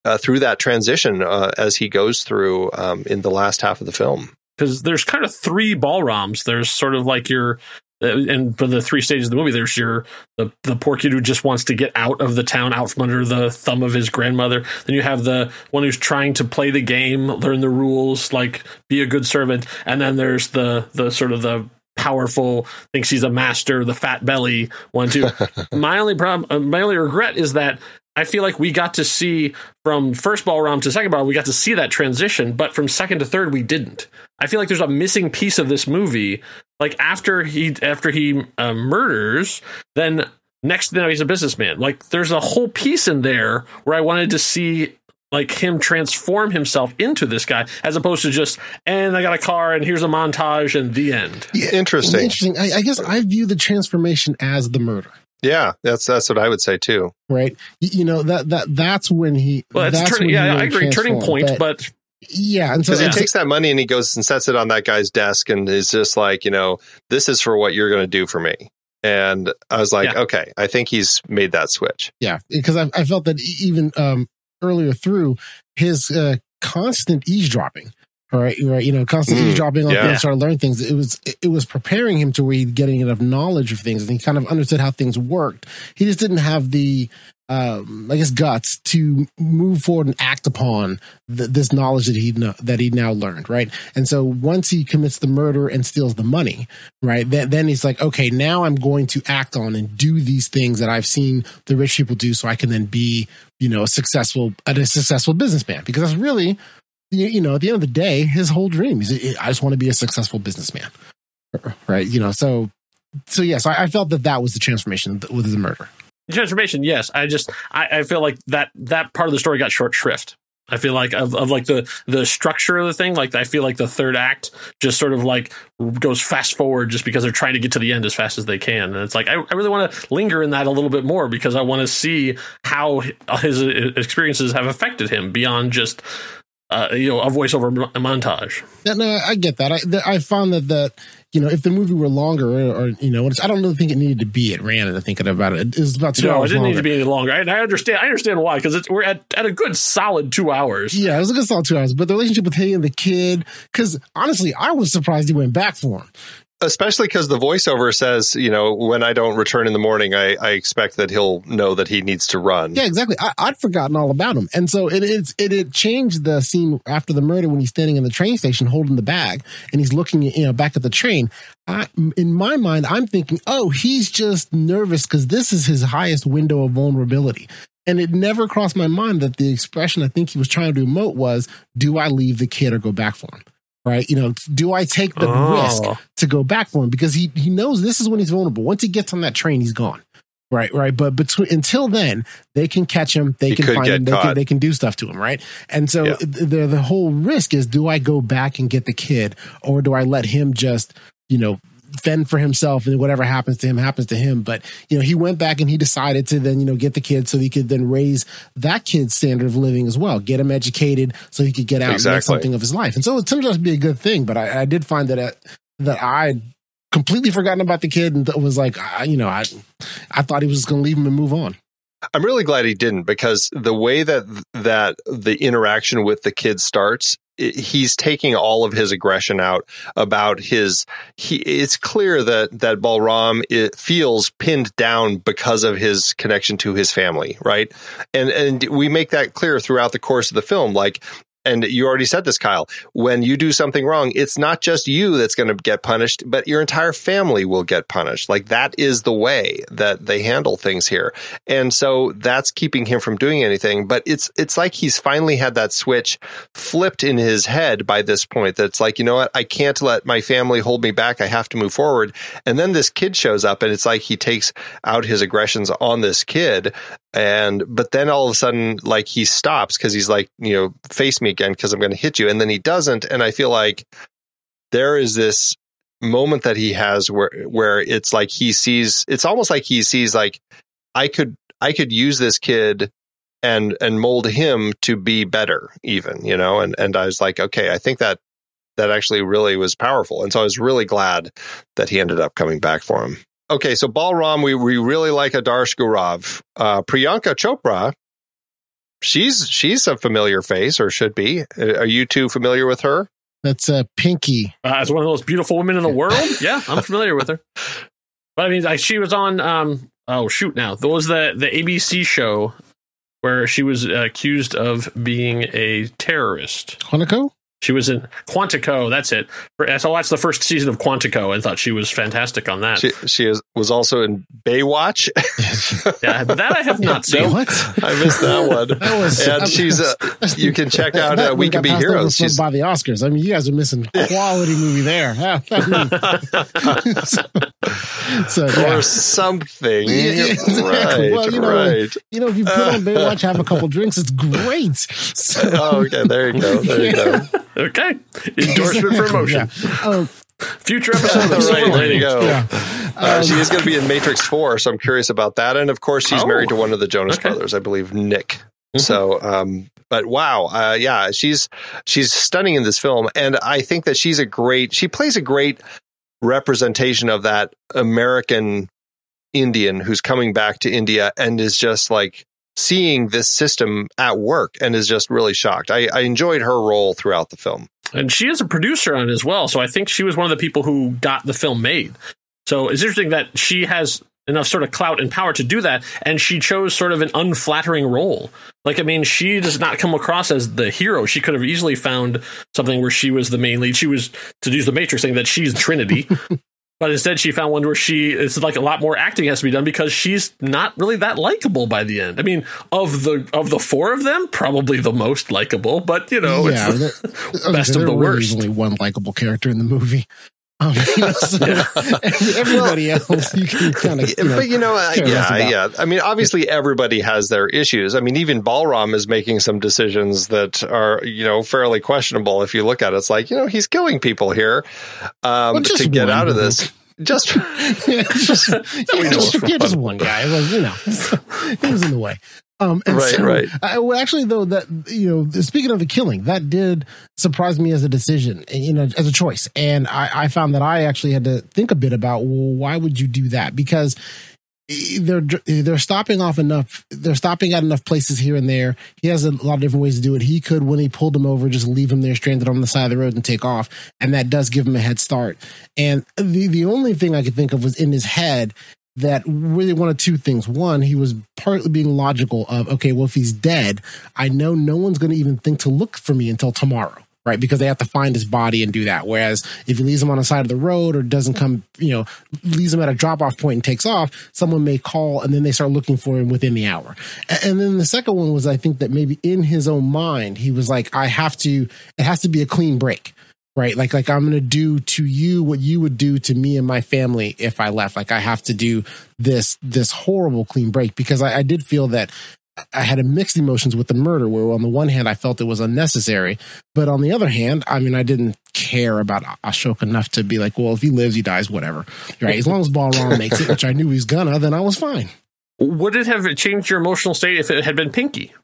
uh, through that transition uh, as he goes through um, in the last half of the film. Because there's kind of three Balrams. There's sort of like your uh, and for the three stages of the movie, there's your the the poor kid who just wants to get out of the town, out from under the thumb of his grandmother. Then you have the one who's trying to play the game, learn the rules, like be a good servant. And then there's the the sort of the powerful, thinks he's a master, the fat belly one too. my only problem, uh, my only regret is that I feel like we got to see from first ball Balram to second ball, we got to see that transition, but from second to third, we didn't. I feel like there's a missing piece of this movie. Like after he after he uh, murders, then next thing he's a businessman. Like there's a whole piece in there where I wanted to see like him transform himself into this guy as opposed to just and I got a car and here's a montage and the end. Yeah, interesting. Interesting. I, I guess I view the transformation as the murder. Yeah, that's that's what I would say too. Right. You, you know that that that's when he. Well, that's, that's turning. Yeah, I agree. Turning point, but, but yeah, and so because he takes that money and he goes and sets it on that guy's desk and is just like, you know, this is for what you're going to do for me. And I was like, Yeah. okay, I think he's made that switch. Yeah, because I, I felt that even um, earlier through his uh, constant eavesdropping, all right, right, you know, constantly Mm, eavesdropping on yeah. things, started learning things. It was it was preparing him to where he'd getting enough knowledge of things, and he kind of understood how things worked. He just didn't have the, um, I guess, guts to move forward and act upon th- this knowledge that he know, that he now learned, right? And so once he commits the murder and steals the money, right, then then he's like, okay, now I'm going to act on and do these things that I've seen the rich people do, so I can then be, you know, a successful a successful businessman because that's really you, know, at the end of the day, his whole dream is I just want to be a successful businessman, right? You know, so so yes, I, I felt that that was the transformation with the murder. transformation yes i just I, I feel like that that part of the story got short shrift i feel like of, of like the the structure of the thing like i feel like the third act just sort of like goes fast forward just because they're trying to get to the end as fast as they can and it's like i, I really want to linger in that a little bit more because i want to see how his experiences have affected him beyond just uh, you know a voiceover mo- montage Yeah, no, I get that. I that- I found that that you know if the movie were longer or, or you know I don't really think it needed to be. It ran it. Thinking about it, it was about two no, it didn't longer. need to be any longer. I, I understand. I understand why because we're at, at a good solid two hours. Yeah, it was a good solid two hours. But the relationship with he and the kid, because honestly, I was surprised he went back for him. Especially because the voiceover says, you know, when I don't return in the morning, I, I expect that he'll know that he needs to run. Yeah, exactly. I, I'd forgotten all about him, and so. It, it changed the scene after the murder when he's standing in the train station holding the bag and he's looking, you know, back at the train. I, in my mind, I'm thinking, oh, he's just nervous because this is his highest window of vulnerability. And it never crossed my mind that the expression I think he was trying to emote was, "Do I leave the kid or go back for him?" Right? You know, do I take the Oh. risk to go back for him because he he knows this is when he's vulnerable. Once he gets on that train, he's gone. Right, right. But between until then, they can catch him, they He can find him, they can they can do stuff to him, right? And so Yeah. the the whole risk is: do I go back and get the kid, or do I let him just you know fend for himself and whatever happens to him happens to him? But you know, he went back and he decided to then you know get the kid so he could then raise that kid's standard of living as well, get him educated so he could get out and make something of his life. And so it turns out to be a good thing. But I, I did find that uh, that I completely forgotten about the kid and th- was like, I, you know, I I thought he was just going to leave him and move on. I'm really glad he didn't because the way that that the interaction with the kid starts, he's taking all of his aggression out about his. He, it's clear that that Balram feels pinned down because of his connection to his family, right? And and we make that clear throughout the course of the film, like. And you already said this, Kyle. When you do something wrong, it's not just you that's going to get punished, but your entire family will get punished. Like that is the way that they handle things here. And so that's keeping him from doing anything. But it's, it's like he's finally had that switch flipped in his head by this point. That's like, you know what? I can't let my family hold me back. I have to move forward. And then this kid shows up and it's like he takes out his aggressions on this kid And but then all of a sudden, like he stops because he's like, you know, face me again because I'm going to hit you, and then he doesn't. And I feel like there is this moment that he has where where it's like he sees. It's almost like he sees like I could I could use this kid and and mold him to be better even you know and and I was like okay I think that that actually really was powerful and so I was really glad that he ended up coming back for him okay so Balram we we really like Adarsh Gourav uh Priyanka Chopra she's she's a familiar face or should be are you two familiar with her That's uh, Pinky. uh, as one of the most beautiful women in the world. Yeah, I'm familiar with her. But I mean, like, she was on. Um, oh shoot! Now there was the the ABC show where she was uh, accused of being a terrorist. Quantico? She was in Quantico. That's it. So that's the first season of Quantico, and thought she was fantastic on that. she she is, was also in Baywatch yeah, that I have not seen. What? I missed that one That was- and she's uh, you can check out uh, We Can Be Heroes she's by the Oscars. I mean, you guys are missing quality movie there. so, so, yeah. or something. Yeah, yeah, exactly. Right, Well, you know, right. You know, if you put on Baywatch, have a couple drinks, it's great. So, Oh, okay. There you go. There you go. Okay, endorsement for emotion. Yeah. Oh, Future episode of Silver right, there you go. yeah. Uh, she is going to be in Matrix 4, so I'm curious about that. And of course, she's Oh. married to one of the Jonas Okay. brothers, I believe, Nick. Mhm. So, um, but wow, uh, yeah, she's she's stunning in this film, and I think that she's a great. She plays a great representation of that American Indian who's coming back to India and is just like seeing this system at work and is just really shocked. I, I enjoyed her role throughout the film. And she is a producer on it as well. So I think she was one of the people who got the film made. So it's interesting that she has enough sort of clout and power to do that. And she chose sort of an unflattering role. Like, I mean, she does not come across as the hero. She could have easily found something where she was the main lead. She was, to use the Matrix thing, that she's Trinity. But instead, she found one where she it's like a lot more acting has to be done because she's not really that likable by the end. I mean, of the of the four of them, probably the most likable. But you know, yeah, it's the best of the really worst. only one likable character in the movie. Um, you know, so everybody else, you can kind of, you know, but you know, uh, yeah, yeah. I mean, obviously, everybody has their issues. I mean, even Balram is making some decisions that are, you know, fairly questionable. If you look at it, it's like, you know, he's killing people here um, Well, to get out of this. Just yeah, just, yeah, just, yeah, just one guy. Well, you know, he was in the way. Um, and Right, so, right. I, well, actually, though, that you know, speaking of the killing, that did surprise me as a decision, and, you know, as a choice. And I, I found that I actually had to think a bit about well, why would you do that? Because they're they're stopping off enough. They're stopping at enough places here and there. He has a lot of different ways to do it. He could, when he pulled him over, just leave him there stranded on the side of the road and take off, and that does give him a head start. And the the only thing I could think of was in his head that really of two things. One, he was partly being logical of, okay, well, if he's dead, I know no one's going to even think to look for me until tomorrow. Right, because they have to find his body and do that. Whereas if he leaves him on the side of the road or doesn't come, you know, leaves him at a drop off point and takes off, someone may call and then they start looking for him within the hour. And then the second one was, I think that maybe in his own mind, he was like, I have to, it has to be a clean break right? Like like i'm gonna do to you what you would do to me and my family if i left. Like i have to do this this horrible clean break because i, I did feel that i had a mixed emotions with the murder where on the one hand i felt it was unnecessary but on the other hand i mean i didn't care about ashok enough to be like well if he lives he dies whatever right? As long as balram makes it which i knew he's gonna then i was fine. Would it have changed your emotional state if it had been Pinky, I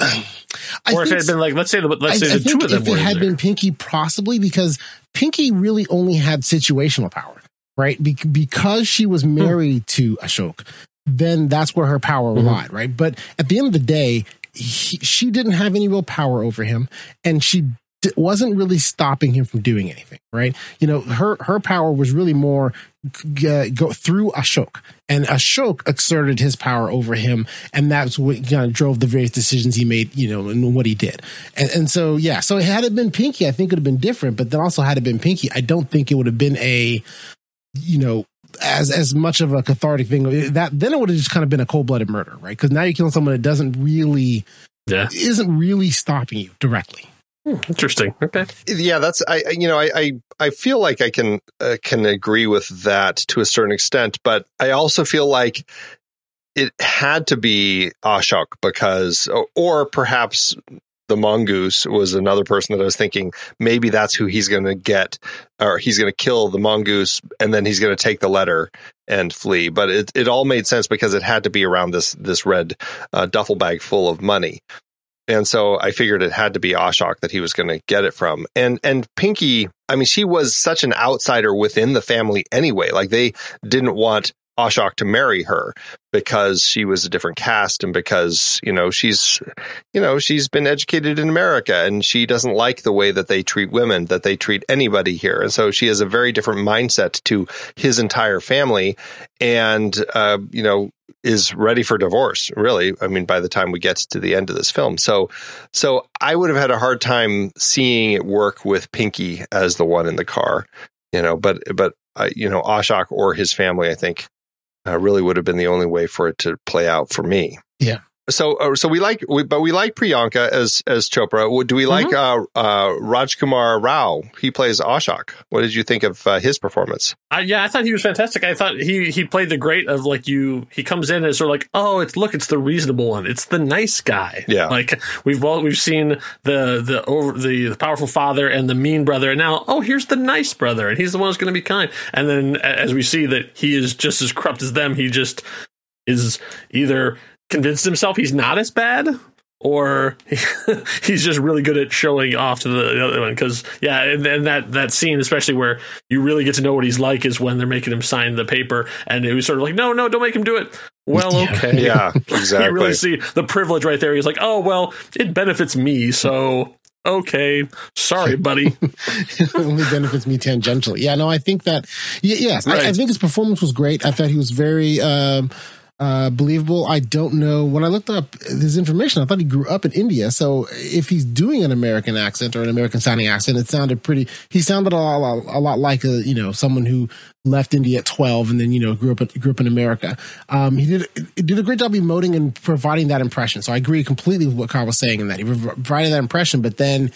or if it had been like, let's say, the, let's say I, I the two of them if it had there. been Pinky, possibly because Pinky really only had situational power, right? Be- because she was Hmm. married to Ashok, then that's where her power Mhm. lied, right? But at the end of the day, he, she didn't have any real power over him, and she wasn't really stopping him from doing anything, right? You know, her her power was really more g- uh, go through Ashok, and Ashok exerted his power over him, and that's what kind of drove the various decisions he made, you know, and what he did. And, and so, yeah, so had it been Pinky, I think it would have been different. But then also, had it been Pinky, I don't think it would have been a, you know, as as much of a cathartic thing. That then it would have just kind of been a cold blooded murder, right? Because now you're killing someone that doesn't really, Yeah, isn't really stopping you directly. Interesting. Okay, yeah, that's I. I- You know, I I, I feel like I can uh, can agree with that to a certain extent, but I also feel like it had to be Ashok because, or perhaps the mongoose was another person that I was thinking maybe that's who he's going to get, or he's going to kill the mongoose, and then he's going to take the letter and flee. But it it all made sense because it had to be around this this red uh, duffel bag full of money. And so I figured it had to be Ashok that he was going to get it from. And and Pinky, I mean, she was such an outsider within the family anyway. Like they didn't want Ashok to marry her because she was a different caste and because, you know, she's, you know, she's been educated in America and she doesn't like the way that they treat women, that they treat anybody here. And so she has a very different mindset to his entire family and, uh, you know, is ready for divorce, really. I mean, by the time we get to the end of this film. So, so I would have had a hard time seeing it work with Pinky as the one in the car, you know, but, but, uh, you know, Ashok or his family, I think, uh, really would have been the only way for it to play out for me. Yeah. So, uh, so we like, we, but we like Priyanka as as Chopra. Do we like mm-hmm. uh, uh, Rajkummar Rao? He plays Ashok. What did you think of uh, his performance? Uh, yeah, I thought he was fantastic. I thought he he played the great of like you. He comes in as sort of like, oh, it's look, it's the reasonable one. It's the nice guy. Yeah, like we've all we've seen the the over the, the powerful father and the mean brother, and now oh, here's the nice brother, and he's the one who's going to be kind. And then as we see that he is just as corrupt as them, he just is either convinced himself he's not as bad or he's just really good at showing off to the other one. Because yeah and, and, that that scene especially where you really get to know what he's like is when they're making him sign the paper and it was sort of like no no don't make him do it. Well okay. Yeah exactly you really see the privilege right there. He's like oh well it benefits me so okay. Sorry buddy. It only benefits me tangentially. Yeah no i think that yes right. I, I, think his performance was great. I thought he was very um, uh, believable. I don't know. When I looked up his information, I thought he grew up in India. So if he's doing an American accent or an American sounding accent, it sounded pretty. He sounded a lot, a lot like a you know someone who left India at twelve and then you know grew up grew up in America. Um, he did he did a great job emoting and providing that impression. So I agree completely with what Carl was saying in that he provided that impression, but then.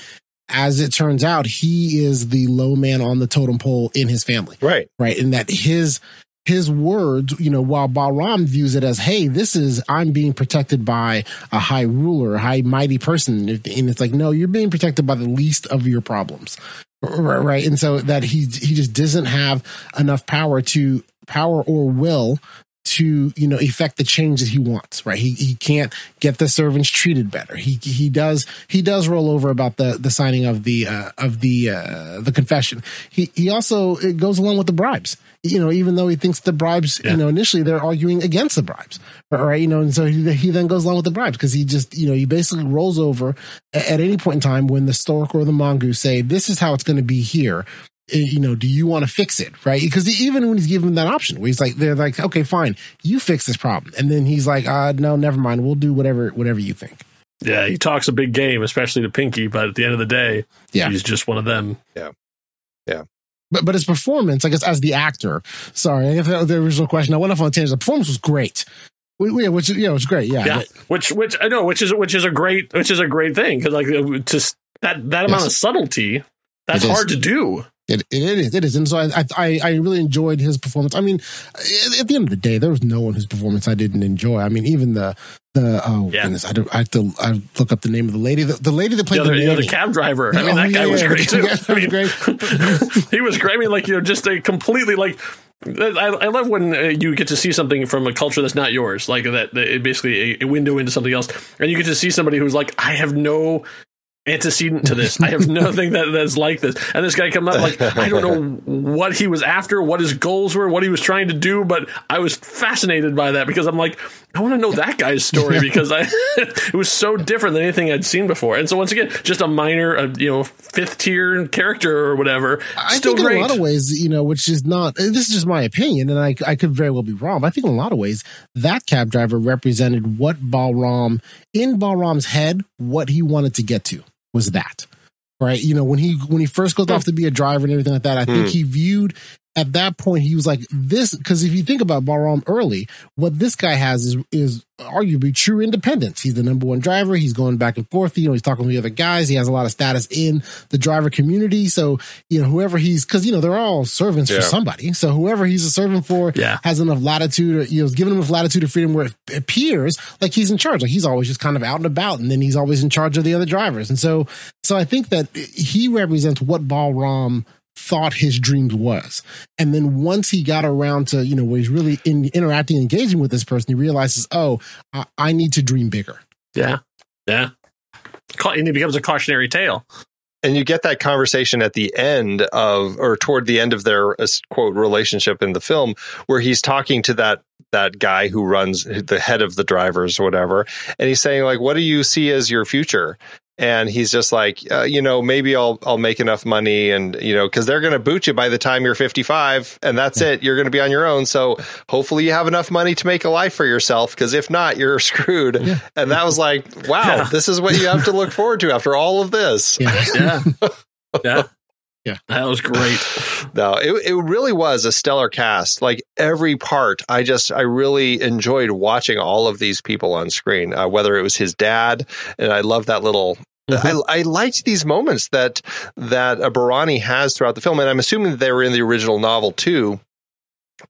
As it turns out, he is the low man on the totem pole in his family. Right. Right. And that his his words, you know, while Balram views it as, hey, this is, I'm being protected by a high ruler, a high mighty person. And it's like, no, you're being protected by the least of your problems. Right. And so that he, he just doesn't have enough power to, power or will to you know effect the change that he wants right he he can't get the servants treated better he he does he does roll over about the the signing of the uh, of the uh, the confession he he also it goes along with the bribes you know, even though he thinks the bribes, yeah. you know, initially they're arguing against the bribes, right? You know, and so he, he then goes along with the bribes because he just, you know, he basically rolls over at, at any point in time when the stork or the mongoose say, this is how it's going to be here. Eh, you know, do you want to fix it? Right. Because even when he's given that option, where he's like, they're like, okay, fine, you fix this problem. And then he's like, uh, no, never mind. We'll do whatever, whatever you think. Yeah. He talks a big game, especially to Pinky, but at the end of the day, yeah. he's just one of them. Yeah. Yeah but but his performance, I guess, as the actor. Sorry, I guess the original question. I went off on a tangent. The performance was great. Yeah, which yeah, it was great. Yeah, yeah. Which which I know, which is which is a great which is a great thing because like just that that amount yes. of subtlety that's hard to do. It, it is, it is, and so I, I, I really enjoyed his performance. I mean, at the end of the day, there was no one whose performance I didn't enjoy. I mean, even the the oh yeah. goodness, I, do, I have to I look up the name of the lady, the, the lady that played the, other, the, the other cab driver. I mean, oh, that guy yeah, was great too. I mean, great. he was great. I mean, like you know, just a completely like I, I, love when uh, you get to see something from a culture that's not yours, like that. that basically a, a, window into something else, and you get to see somebody who's like, I have no antecedent to this. I have nothing that, that's like this. And this guy come up like I don't know what he was after, what his goals were, what he was trying to do, but I was fascinated by that because I'm like, I want to know that guy's story because I it was so different than anything I'd seen before. And so once again, just a minor, uh, you know, fifth tier character or whatever. I still think great. in a lot of ways, you know, which is not. This is just my opinion, and I I could very well be wrong. But I think in a lot of ways, that cab driver represented what Balram in Balram's head, what he wanted to get to was that right you know when he when he first goes off to be a driver and everything like that i think mm. he viewed at that point he was like this because if you think about Balram early, what this guy has is is arguably true independence. He's the number one driver. He's going back and forth. You know, he's talking to the other guys. He has a lot of status in the driver community. So you know, whoever he's because you know they're all servants Yeah. for somebody. So whoever he's a servant for Yeah. has enough latitude, or, you know, given enough latitude and freedom where it appears like he's in charge. Like he's always just kind of out and about, and then he's always in charge of the other drivers. And so, so I think that he represents what Balram thought his dreams was. And then once he got around to, you know, where he's really in, interacting, engaging with this person, he realizes, oh, I, I need to dream bigger. Yeah. Yeah. And it becomes a cautionary tale. and you get that conversation at the end of or toward the end of their uh, quote relationship in the film where he's talking to that that guy who runs the head of the drivers or whatever and he's saying like what do you see as your future and he's just like uh, you know maybe i'll i'll make enough money and you know cuz they're going to boot you by the time you're 55 and that's it. You're going to be on your own. So hopefully you have enough money to make a life for yourself cuz if not you're screwed. And that was like wow Yeah. this is what you have to look forward to after all of this. Yeah. Yeah. yeah. Yeah. That was great. No, it, it really was a stellar cast. Like every part, I just, I really enjoyed watching all of these people on screen, uh, whether it was his dad, and I love that little. I, I liked these moments that that uh, Bahrani has throughout the film, and I'm assuming that they were in the original novel too.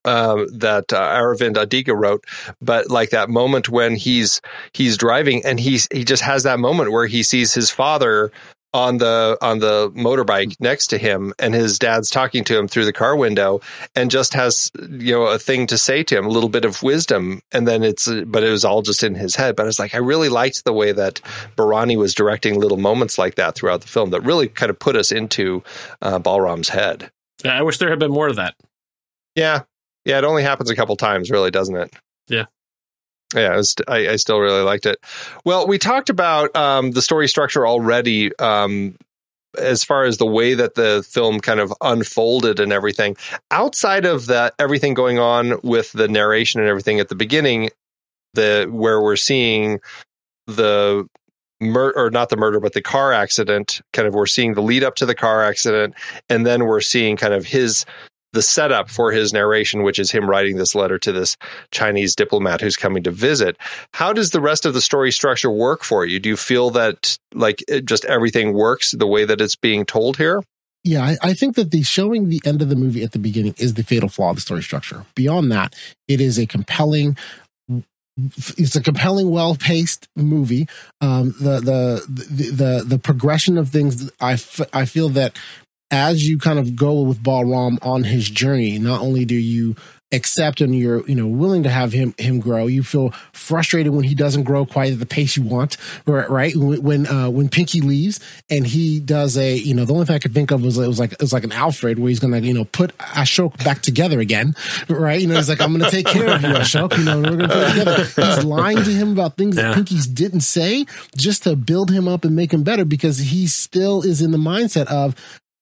Um, that uh, Aravind Adiga wrote, but like that moment when he's he's driving and he's he just has that moment where he sees his father on the on the motorbike next to him and his dad's talking to him through the car window and just has you know a thing to say to him a little bit of wisdom. And then it's but it was all just in his head. But it's like I really liked the way that Bahrani was directing little moments like that throughout the film that really kind of put us into uh, Balram's head. Yeah, I wish there had been more of that. yeah. Yeah it only happens a couple times really doesn't it? Yeah. Yeah, was, I, I still really liked it. Well, we talked about um, the story structure already, um, as far as the way that the film kind of unfolded and everything. Outside of that, everything going on with the narration and everything at the beginning, the where we're seeing the mur- or not the murder, but the car accident. Kind of, we're seeing the lead up to the car accident, and then we're seeing kind of his the setup for his narration, which is him writing this letter to this Chinese diplomat who's coming to visit. How does the rest of the story structure work for you? Do you feel that like just everything works the way that it's being told here? Yeah, I, I think that the showing the end of the movie at the beginning is the fatal flaw of the story structure. Beyond that, it is a compelling. It's a compelling, well-paced movie. Um, the, the the the the progression of things, I, f- I feel that as you kind of go with Balram on his journey, not only do you accept and you're you know willing to have him him grow, you feel frustrated when he doesn't grow quite at the pace you want. Right? When uh, when Pinky leaves and he does a you know the only thing I could think of was it was like it was like an Alfred where he's gonna you know put Ashok back together again, right? You know he's like I'm gonna take care of you, Ashok. You know we're gonna put it together. He's lying to him about things that Yeah. Pinky's didn't say just to build him up and make him better because he still is in the mindset of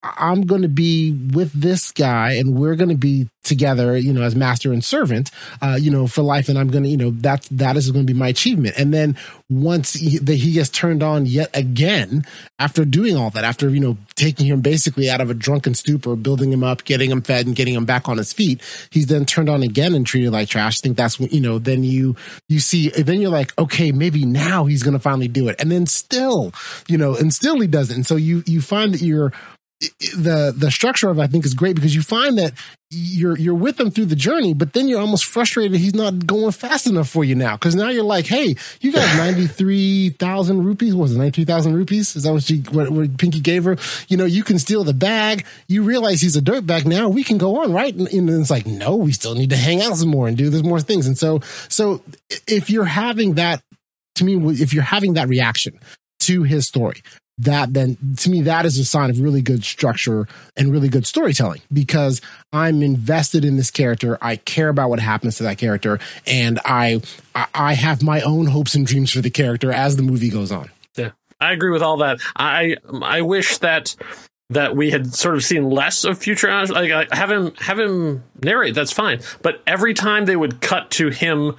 I'm going to be with this guy and we're going to be together, you know, as master and servant, uh, you know, for life. And I'm going to, you know, that, that is going to be my achievement. And then once he, that he gets turned on yet again after doing all that, after, you know, taking him basically out of a drunken stupor, building him up, getting him fed and getting him back on his feet, he's then turned on again and treated like trash. I think that's when, you know, then you, you see, then you're like, okay, maybe now he's going to finally do it. And then still, you know, and still he doesn't. And so you, you find that you're, the the structure of it, I think is great because you find that you're you're with him through the journey, but then you're almost frustrated he's not going fast enough for you now because now you're like, hey, you got ninety three thousand rupees. What was it ninety three thousand rupees? Is that what she what, what Pinky gave her? You know, you can steal the bag. You realize he's a dirtbag now. We can go on, right? And, and it's like, no, we still need to hang out some more and do this more things. And so so if you're having that to me, if you're having that reaction to his story, that then to me that is a sign of really good structure and really good storytelling because I'm invested in this character. I care about what happens to that character, and I I- have my own hopes and dreams for the character as the movie goes on. Yeah, I agree with all that. I I wish that that we had sort of seen less of future. Like, have him have him narrate. That's fine. But every time they would cut to him,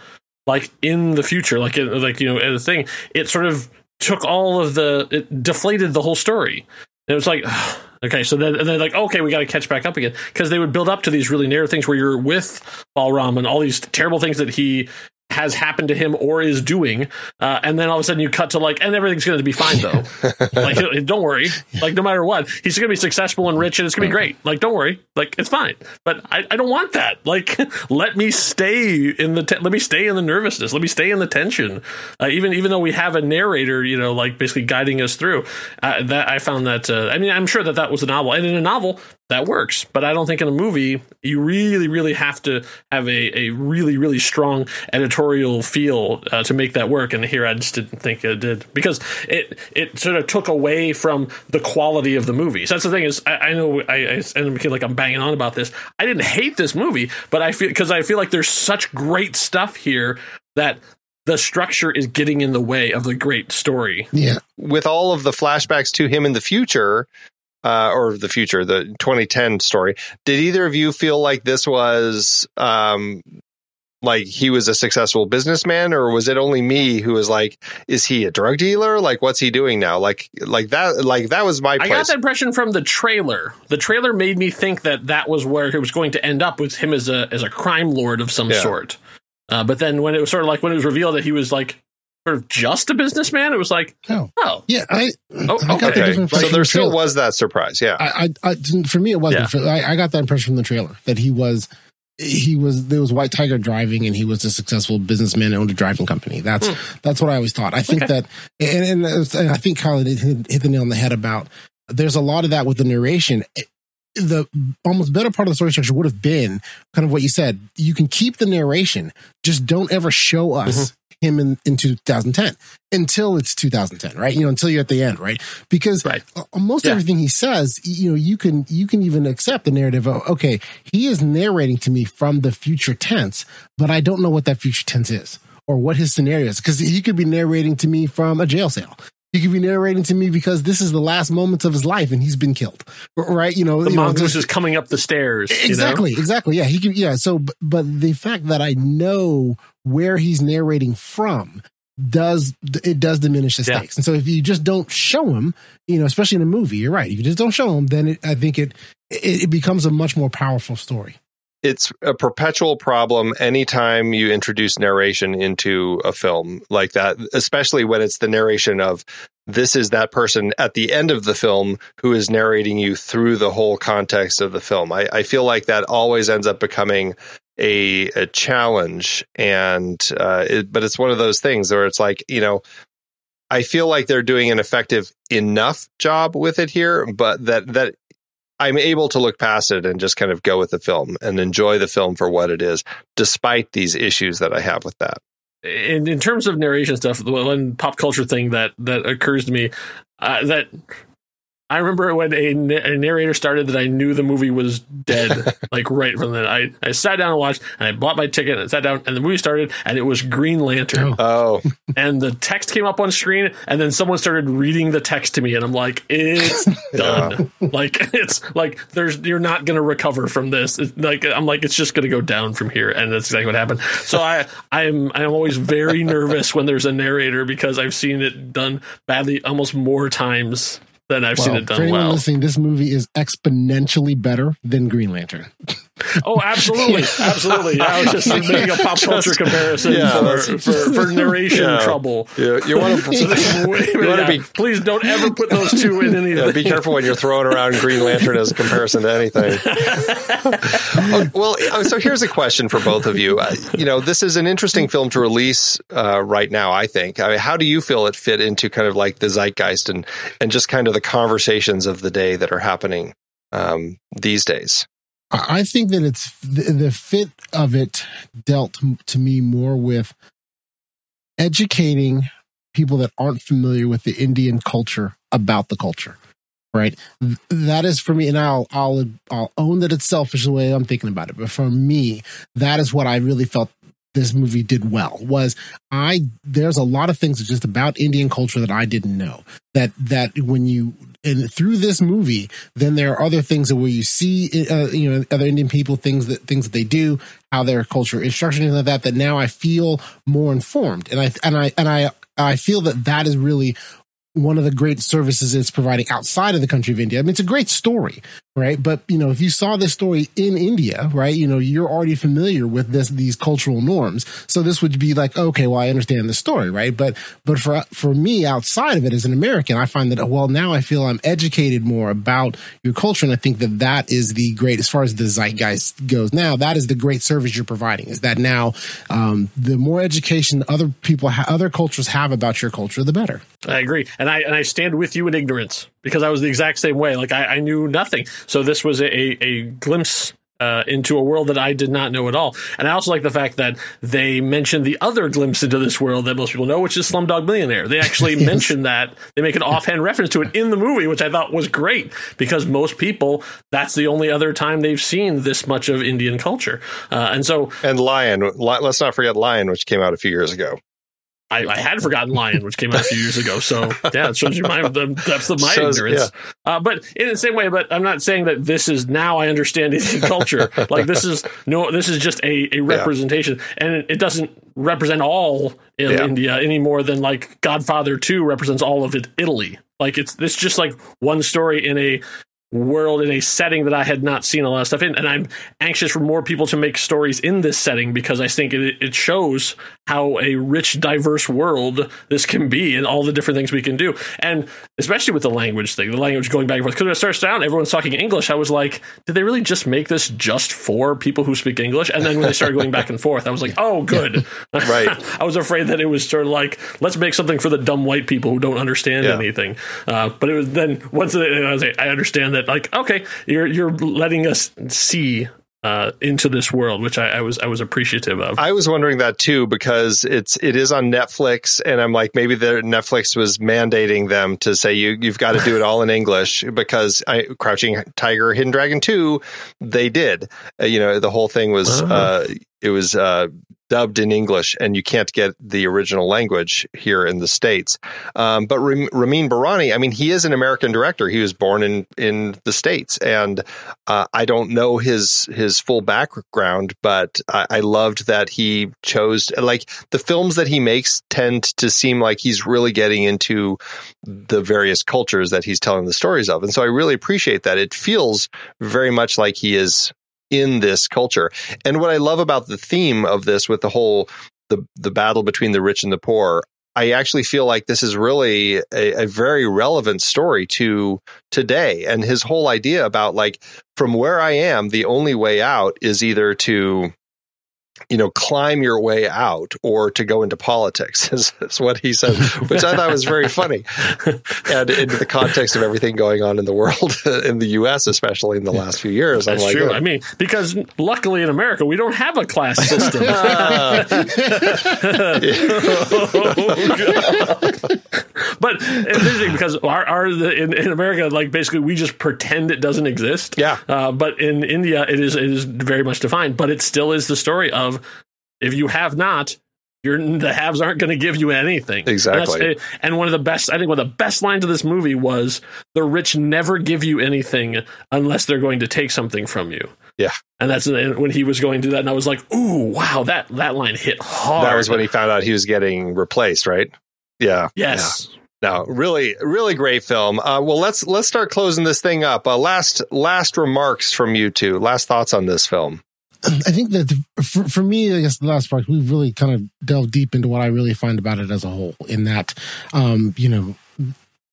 like in the future, like like you know, as a thing, it sort of took all of the it deflated the whole story. And it was like Okay, so then and they're like, okay, we got to catch back up again because they would build up to these really narrow things where you're with Balram and all these terrible things that he has happened to him or is doing, uh, and then all of a sudden you cut to like, and everything's going to be fine though. like, don't worry. Like, no matter what, he's going to be successful and rich, and it's going to be great. Like, don't worry. Like, it's fine. But I, I don't want that. Like, let me stay in the te- let me stay in the nervousness. Let me stay in the tension. Uh, even even though we have a narrator, you know, like basically guiding us through. Uh, that I found that. Uh, I mean, I'm sure that that was a novel, and in a novel that works. But I don't think in a movie you really, really have to have a, a really, really strong editorial feel uh, to make that work. And here I just didn't think it did because it it sort of took away from the quality of the movie. So that's the thing is I, I know I, I and I feel like I'm banging on about this. I didn't hate this movie, but I feel because I feel like there's such great stuff here that the structure is getting in the way of the great story. Yeah. with all of the flashbacks to him in the future, uh, or the future, the 2010 story, did either of you feel like this was um, like he was a successful businessman, or was it only me who was like, is he a drug dealer? Like, what's he doing now? Like, like that, like that was my I place. got that impression from the trailer. The trailer made me think that that was where it was going to end up with him as a as a crime lord of some Yeah. sort. Uh, but then when it was sort of like when it was revealed that he was like sort of just a businessman, it was like, Oh. oh, Yeah, I, Oh, I got the okay. different so impression there from the still trailer. was that surprise. Yeah. I, I, I for me it wasn't. Yeah. I, I got that impression from the trailer that he was he was there was White Tiger driving and he was a successful businessman and owned a driving company. That's that's what I always thought. I think. Okay. that and, and, and I think Kyle hit, hit the nail on the head about there's a lot of that with the narration. The almost better part of the story structure would have been kind of what you said. You can keep the narration, just don't ever show us Mm-hmm. Him in, in 2010 until it's 2010, right? You know, until you're at the end, right? Because Right. most Yeah. everything he says, you know, you can you can even accept the narrative of okay, he is narrating to me from the future tense, but I don't know what that future tense is or what his scenario is because he could be narrating to me from a jail cell. He could be narrating to me because this is the last moments of his life and he's been killed, right? You know, the you know, just- is coming up the stairs. you know? Exactly, exactly. Yeah, he can. Yeah. So, but, but the fact that I know where he's narrating from does it does diminish the Yeah. stakes. And so, if you just don't show him, you know, especially in a movie, you're right. If you just don't show him, then it, I think it, it it becomes a much more powerful story. It's a perpetual problem anytime you introduce narration into a film like that, especially when it's the narration of this is that person at the end of the film who is narrating you through the whole context of the film. I, I feel like that always ends up becoming a, a challenge. And, uh, it, but it's one of those things where it's like, you know, I feel like they're doing an effective enough job with it here, but that, that I'm able to look past it and just kind of go with the film and enjoy the film for what it is, despite these issues that I have with that. in in terms of narration stuff, the one pop culture thing that that occurs to me uh, that I remember when a, a narrator started that I knew the movie was dead, like right from then. I, I sat down and watched, and I bought my ticket and I sat down, and the movie started, and it was Green Lantern, Oh, oh. and the text came up on screen, and then someone started reading the text to me, and I'm like, it's done. Like it's like there's you're not gonna recover from this. It's like I'm like it's just gonna go down from here, and that's exactly what happened. So I I'm I'm always very nervous when there's a narrator because I've seen it done badly almost more times I've seen Well, it for anyone well. listening, this movie is exponentially better than Green Lantern. Oh, absolutely, absolutely. I was just making a pop culture comparison yeah, for, for for narration Yeah. trouble. you, you want So this is way- You wanna yeah, be- please don't ever put those two in any. to be careful when you're throwing around Green Lantern as a comparison to anything. Oh, well, uh, so here's a question for both of you. Uh, you know, this is an interesting film to release uh, right now. I think. I mean, how do you feel it fit into kind of like the zeitgeist and and just kind of the conversations of the day that are happening um, these days? I think that it's the, the fit of it dealt to me more with educating people that aren't familiar with the Indian culture about the culture. Right. That is for me, and I'll I'll I'll own that it's selfish the way I'm thinking about it. But for me, that is what I really felt this movie did well. Was I there's a lot of things just about Indian culture that I didn't know. That that when you and through this movie, then there are other things that where you see uh, you know other Indian people things that things that they do, how their culture is structured, and like that. That now I feel more informed, and I and I and I I feel that that is really one of the great services it's providing outside of the country of India. I mean, it's a great story, right? But you know, if you saw this story in India, right, you know, you're already familiar with this these cultural norms. So this would be like, okay, well, I understand the story, right? But but for for me, outside of it as an American, I find that well, now I feel I'm educated more about your culture, and I think that that is the great as far as the zeitgeist goes. Now, that is the great service you're providing. Is that now um, the more education other people, ha- other cultures have about your culture, the better. I agree, and I and I stand with you in ignorance because I was the exact same way. Like I, I knew nothing, so this was a, a glimpse uh, into a world that I did not know at all. And I also like the fact that they mentioned the other glimpse into this world that most people know, which is Slumdog Millionaire. They actually yes. mention that. They make an offhand reference to it in the movie, which I thought was great because most people, that's the only other time they've seen this much of Indian culture. Uh, and so. And Lion, let's not forget Lion, which came out a few years ago. I, I, had forgotten Lion, which came out a few years ago. So yeah, it shows you my the depth of my ignorance. Yeah. Uh, but in the same way, but I'm not saying that this is now I understand Indian culture. like this is no, this is just a, a representation, yeah. and it, it, doesn't represent all in yeah. India any more than like Godfather Two represents all of it, Italy. Like it's it's just like one story in a world in a setting that I had not seen a lot of stuff in. And I'm anxious for more people to make stories in this setting because I think it, it shows how a rich, diverse world this can be and all the different things we can do. And especially with the language thing, the language going back and forth. Because when it starts down, everyone's talking English. I was like, did they really just make this just for people who speak English? And then when they started going back and forth, I was like, oh, good. right. I was afraid that it was sort of like, let's make something for the dumb white people who don't understand yeah. anything. Uh, but it was then once it, I, was like, I understand that like okay, you're you're letting us see uh, into this world, which I, I, was I was appreciative of. I was wondering that too because it's it is on Netflix, and I'm like maybe the Netflix was mandating them to say you you've got to do it all in English because I, Crouching Tiger, Hidden Dragon two, they did. Uh, you know, the whole thing was uh-huh. uh, it was uh, dubbed in English, and you can't get the original language here in the states. Um, but Ramin Bahrani, I mean, he is an American director. He was born in in the states, and uh, I don't know his his full background, but I, I, loved that he chose like the films that he makes tend to seem like he's really getting into the various cultures that he's telling the stories of, and so I really appreciate that. It feels very much like he is in this culture. And what I love about the theme of this with the whole the the battle between the rich and the poor, I actually feel like this is really a, a, very relevant story to today. And his whole idea about like from where I am, the only way out is either to you know, climb your way out or to go into politics is, is, what he said, which I thought was very funny. and into the context of everything going on in the world, in the U.S., especially in the last few years. That's like, true. I mean, because luckily in America, we don't have a class system. uh, but it's interesting because our, our in, in, America, like basically we just pretend it doesn't exist. Yeah. Uh, but in India, it is, it is very much defined, but it still is the story of if you have not, you're, the haves aren't going to give you anything. Exactly. And, and, one of the best, I think, one of the best lines of this movie was the rich never give you anything unless they're going to take something from you. Yeah. And that's when he was going to that, and I was like, "Ooh, wow that that line hit hard." That was when he found out he was getting replaced, right? Yeah. Yes. Yeah. No, really, really great film. Uh, well, let's let's start closing this thing up. Uh, last last remarks from you two. Last thoughts on this film. I think that for, for me, I guess the last part, we've really kind of delved deep into what I really find about it as a whole. In that, um, you know,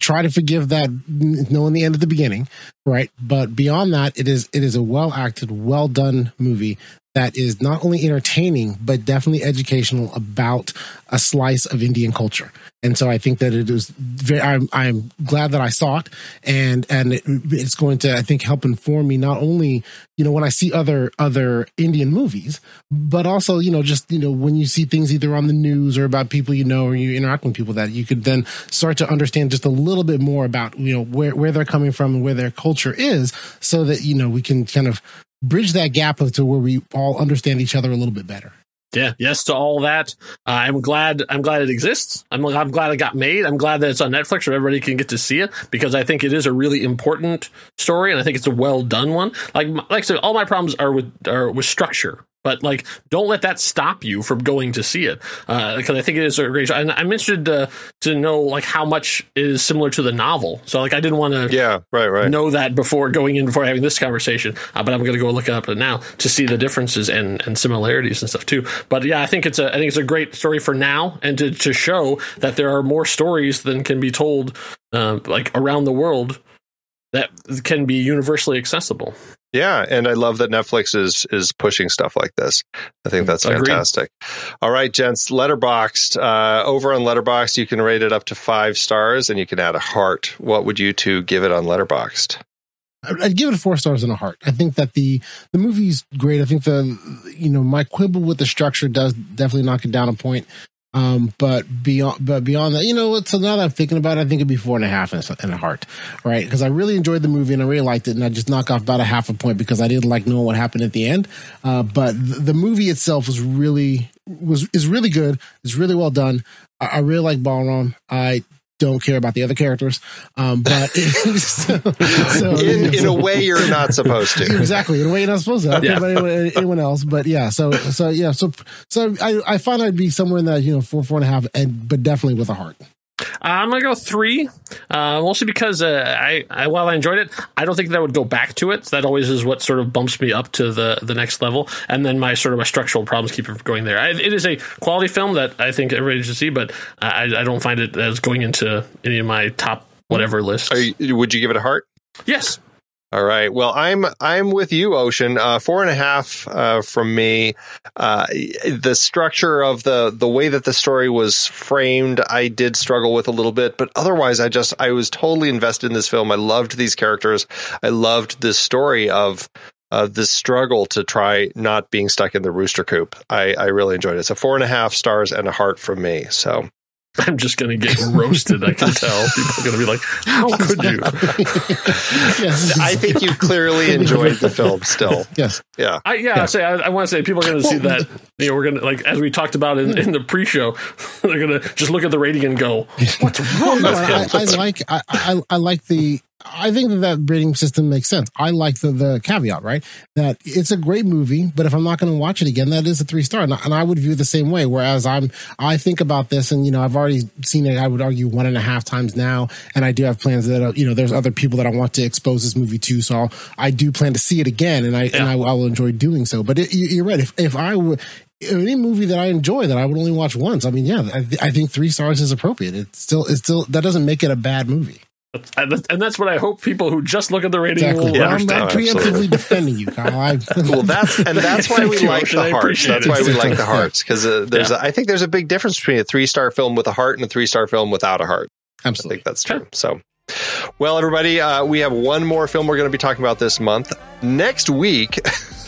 try to forgive that knowing the end of the beginning, right? But beyond that, it is it is a well acted, well done movie that is not only entertaining but definitely educational about a slice of Indian culture. And so I think that it is very, I'm, I'm glad that I saw it and, and it, it's going to, I think, help inform me not only, you know, when I see other, other Indian movies, but also, you know, just, you know, when you see things either on the news or about people you know, or you interact with people that you could then start to understand just a little bit more about, you know, where, where they're coming from and where their culture is so that, you know, we can kind of bridge that gap to where we all understand each other a little bit better. Yeah, yes to all that. Uh, I'm glad. I'm glad it exists. I'm, I'm glad it got made. I'm glad that it's on Netflix where everybody can get to see it because I think it is a really important story and I think it's a well done one. Like like I said, all my problems are with are with structure but like don't let that stop you from going to see it because I think it is a great show. And I'm interested to to know like how much is similar to the novel. So like I didn't want to Yeah, right, right. know that before going in before having this conversation, uh, but I'm going to go look it up now to see the differences and, and similarities and stuff too. But yeah, I think it's a I think it's a great story for now and to to show that there are more stories than can be told uh, like around the world that can be universally accessible. Yeah, and I love that Netflix is is pushing stuff like this. I think that's Agreed. fantastic. All right, gents, Letterboxd. Uh, over on Letterboxd, you can rate it up to five stars, and you can add a heart. What would you two give it on Letterboxd? I'd I'd give it four stars and a heart. I think that the the movie's great. I think the you know my quibble with the structure does definitely knock it down a point. Um, but beyond but beyond that, you know what? So now that I'm thinking about it, I think it'd be four and a half and a- heart, right? Because I really enjoyed the movie and I really liked it, and I just knock off about a half a point because I didn't like knowing what happened at the end. Uh, but the, the movie itself was really was is really good. It's really well done. I, I really like Balram. I don't care about the other characters, um, but so, so In in a way, you're not supposed to. exactly in a way you're not supposed to. I don't care about anyone, anyone else, but yeah. So so yeah. So so I I find I'd be somewhere in that you know four four and a half, and but definitely with a heart. I'm gonna go three, uh, mostly because uh, I, I while I enjoyed it, I don't think that I would go back to it. That always is what sort of bumps me up to the the next level, and then my sort of my structural problems keep it from going there. I, it is a quality film that I think everybody should see, but I, I don't find it as going into any of my top whatever lists. Are you, would you give it a heart? yes, All right. Well, I'm I'm with you, Ocean. Uh, four and a half uh, from me. Uh, the structure of the the way that the story was framed, I did struggle with a little bit, but otherwise, I just I was totally invested in this film. I loved these characters. I loved this story of. Uh, this struggle to try not being stuck in the rooster coop. I, I really enjoyed it. So four and a half stars and a heart from me. So I'm just gonna get roasted. I can tell people are gonna be like, "How could you?" Yes, I think you clearly enjoyed the film still. yes. Yeah. I, yeah, I say I, I want to say people are going to see that. You know, we're going to like as we talked about in, in the pre-show, they're going to just look at the rating and go, "What's wrong No, with I, him?" I, I like I, I I like the I think that that rating system makes sense. I like the the caveat right that it's a great movie, but if I'm not going to watch it again, that is a three star, and I, and I would view it the same way. Whereas I'm I think about this, and you know I've already seen it. I would argue one and a half times now, and I do have plans that uh, you know there's other people that I want to expose this movie to, so I'll, I do plan to see it again, and I and I, I will enjoy doing so. But it, you- you're right. If if I would any movie that I enjoy that I would only watch once. I mean, yeah, I, I think three stars is appropriate. It's still, it's still that doesn't make it a bad movie. and that's- what I hope people who just look at the rating Exactly. will Well, I'm, understand. I'm preemptively defending you, Kyle. I, Well, that's and that's why we like the hearts. That's why we like the hearts because uh, there's Yeah. a, I think there's a big difference between a three star film with a heart and a three star film without a heart. I absolutely. think that's true. So, well, everybody, uh, we have one more film we're going to be talking about this month. Next week,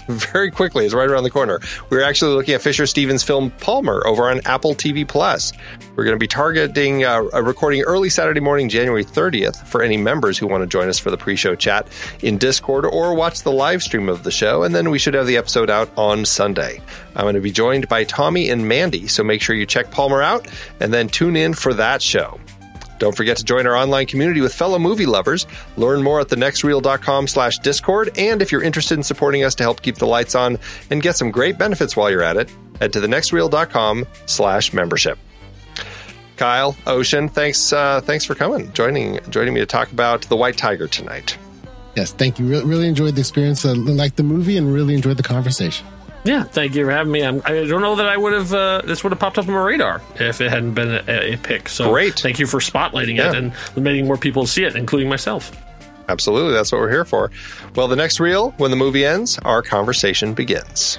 very quickly, it's right around the corner. We're actually looking at Fisher Stevens' film Palmer over on Apple TV Plus. We're going to be targeting uh, a recording early Saturday morning, January 30th, for any members who want to join us for the pre-show chat in Discord or watch the live stream of the show. And then we should have the episode out on Sunday. I'm going to be joined by Tommy and Mandy, so make sure you check Palmer out and then tune in for that show. Don't forget to join our online community with fellow movie lovers. Learn more at thenextreel.com slash discord. And if you're interested in supporting us to help keep the lights on and get some great benefits while you're at it, head to thenextreel.com slash membership. Kyle, Ocean, thanks uh, thanks for coming, joining joining me to talk about The White Tiger tonight. Yes, thank you. Really, enjoyed the experience. Uh, liked the movie and really enjoyed the conversation. Yeah, thank you for having me. I'm, I don't know that I would have uh, this would have popped up on my radar if it hadn't been a, a pick. So Great. Thank you for spotlighting Yeah. it and making more people see it, including myself. Absolutely, that's what we're here for. Well, the next reel, when the movie ends, our conversation begins.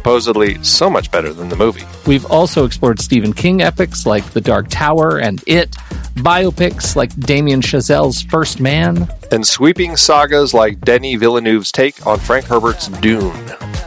Supposedly so much better than the movie. We've also explored Stephen King epics like The Dark Tower and It, biopics like Damien Chazelle's First Man, and sweeping sagas like Denis Villeneuve's take on Frank Herbert's Dune.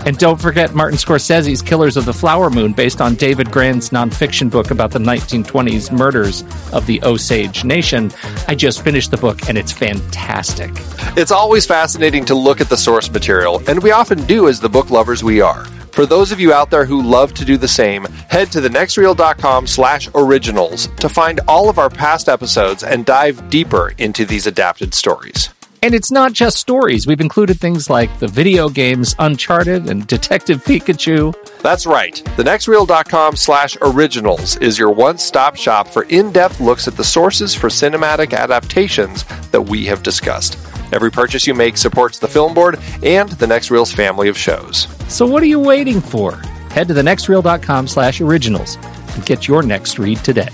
And don't forget Martin Scorsese's Killers of the Flower Moon, based on David Grann's nonfiction book about the 1920s murders of the Osage Nation. I just finished the book and it's fantastic. It's always fascinating to look at the source material, and we often do as the book lovers we are. For those of you out there who love to do the same, head to thenextreel.com slash originals to find all of our past episodes and dive deeper into these adapted stories. And it's not just stories. We've included things like the video games Uncharted and Detective Pikachu. That's right. TheNextReel.com slash originals is your one-stop shop for in-depth looks at the sources for cinematic adaptations that we have discussed. Every purchase you make supports the Film Board and the Next Reel's family of shows. So what are you waiting for? Head to thenextreel.com slash originals and get your next read today.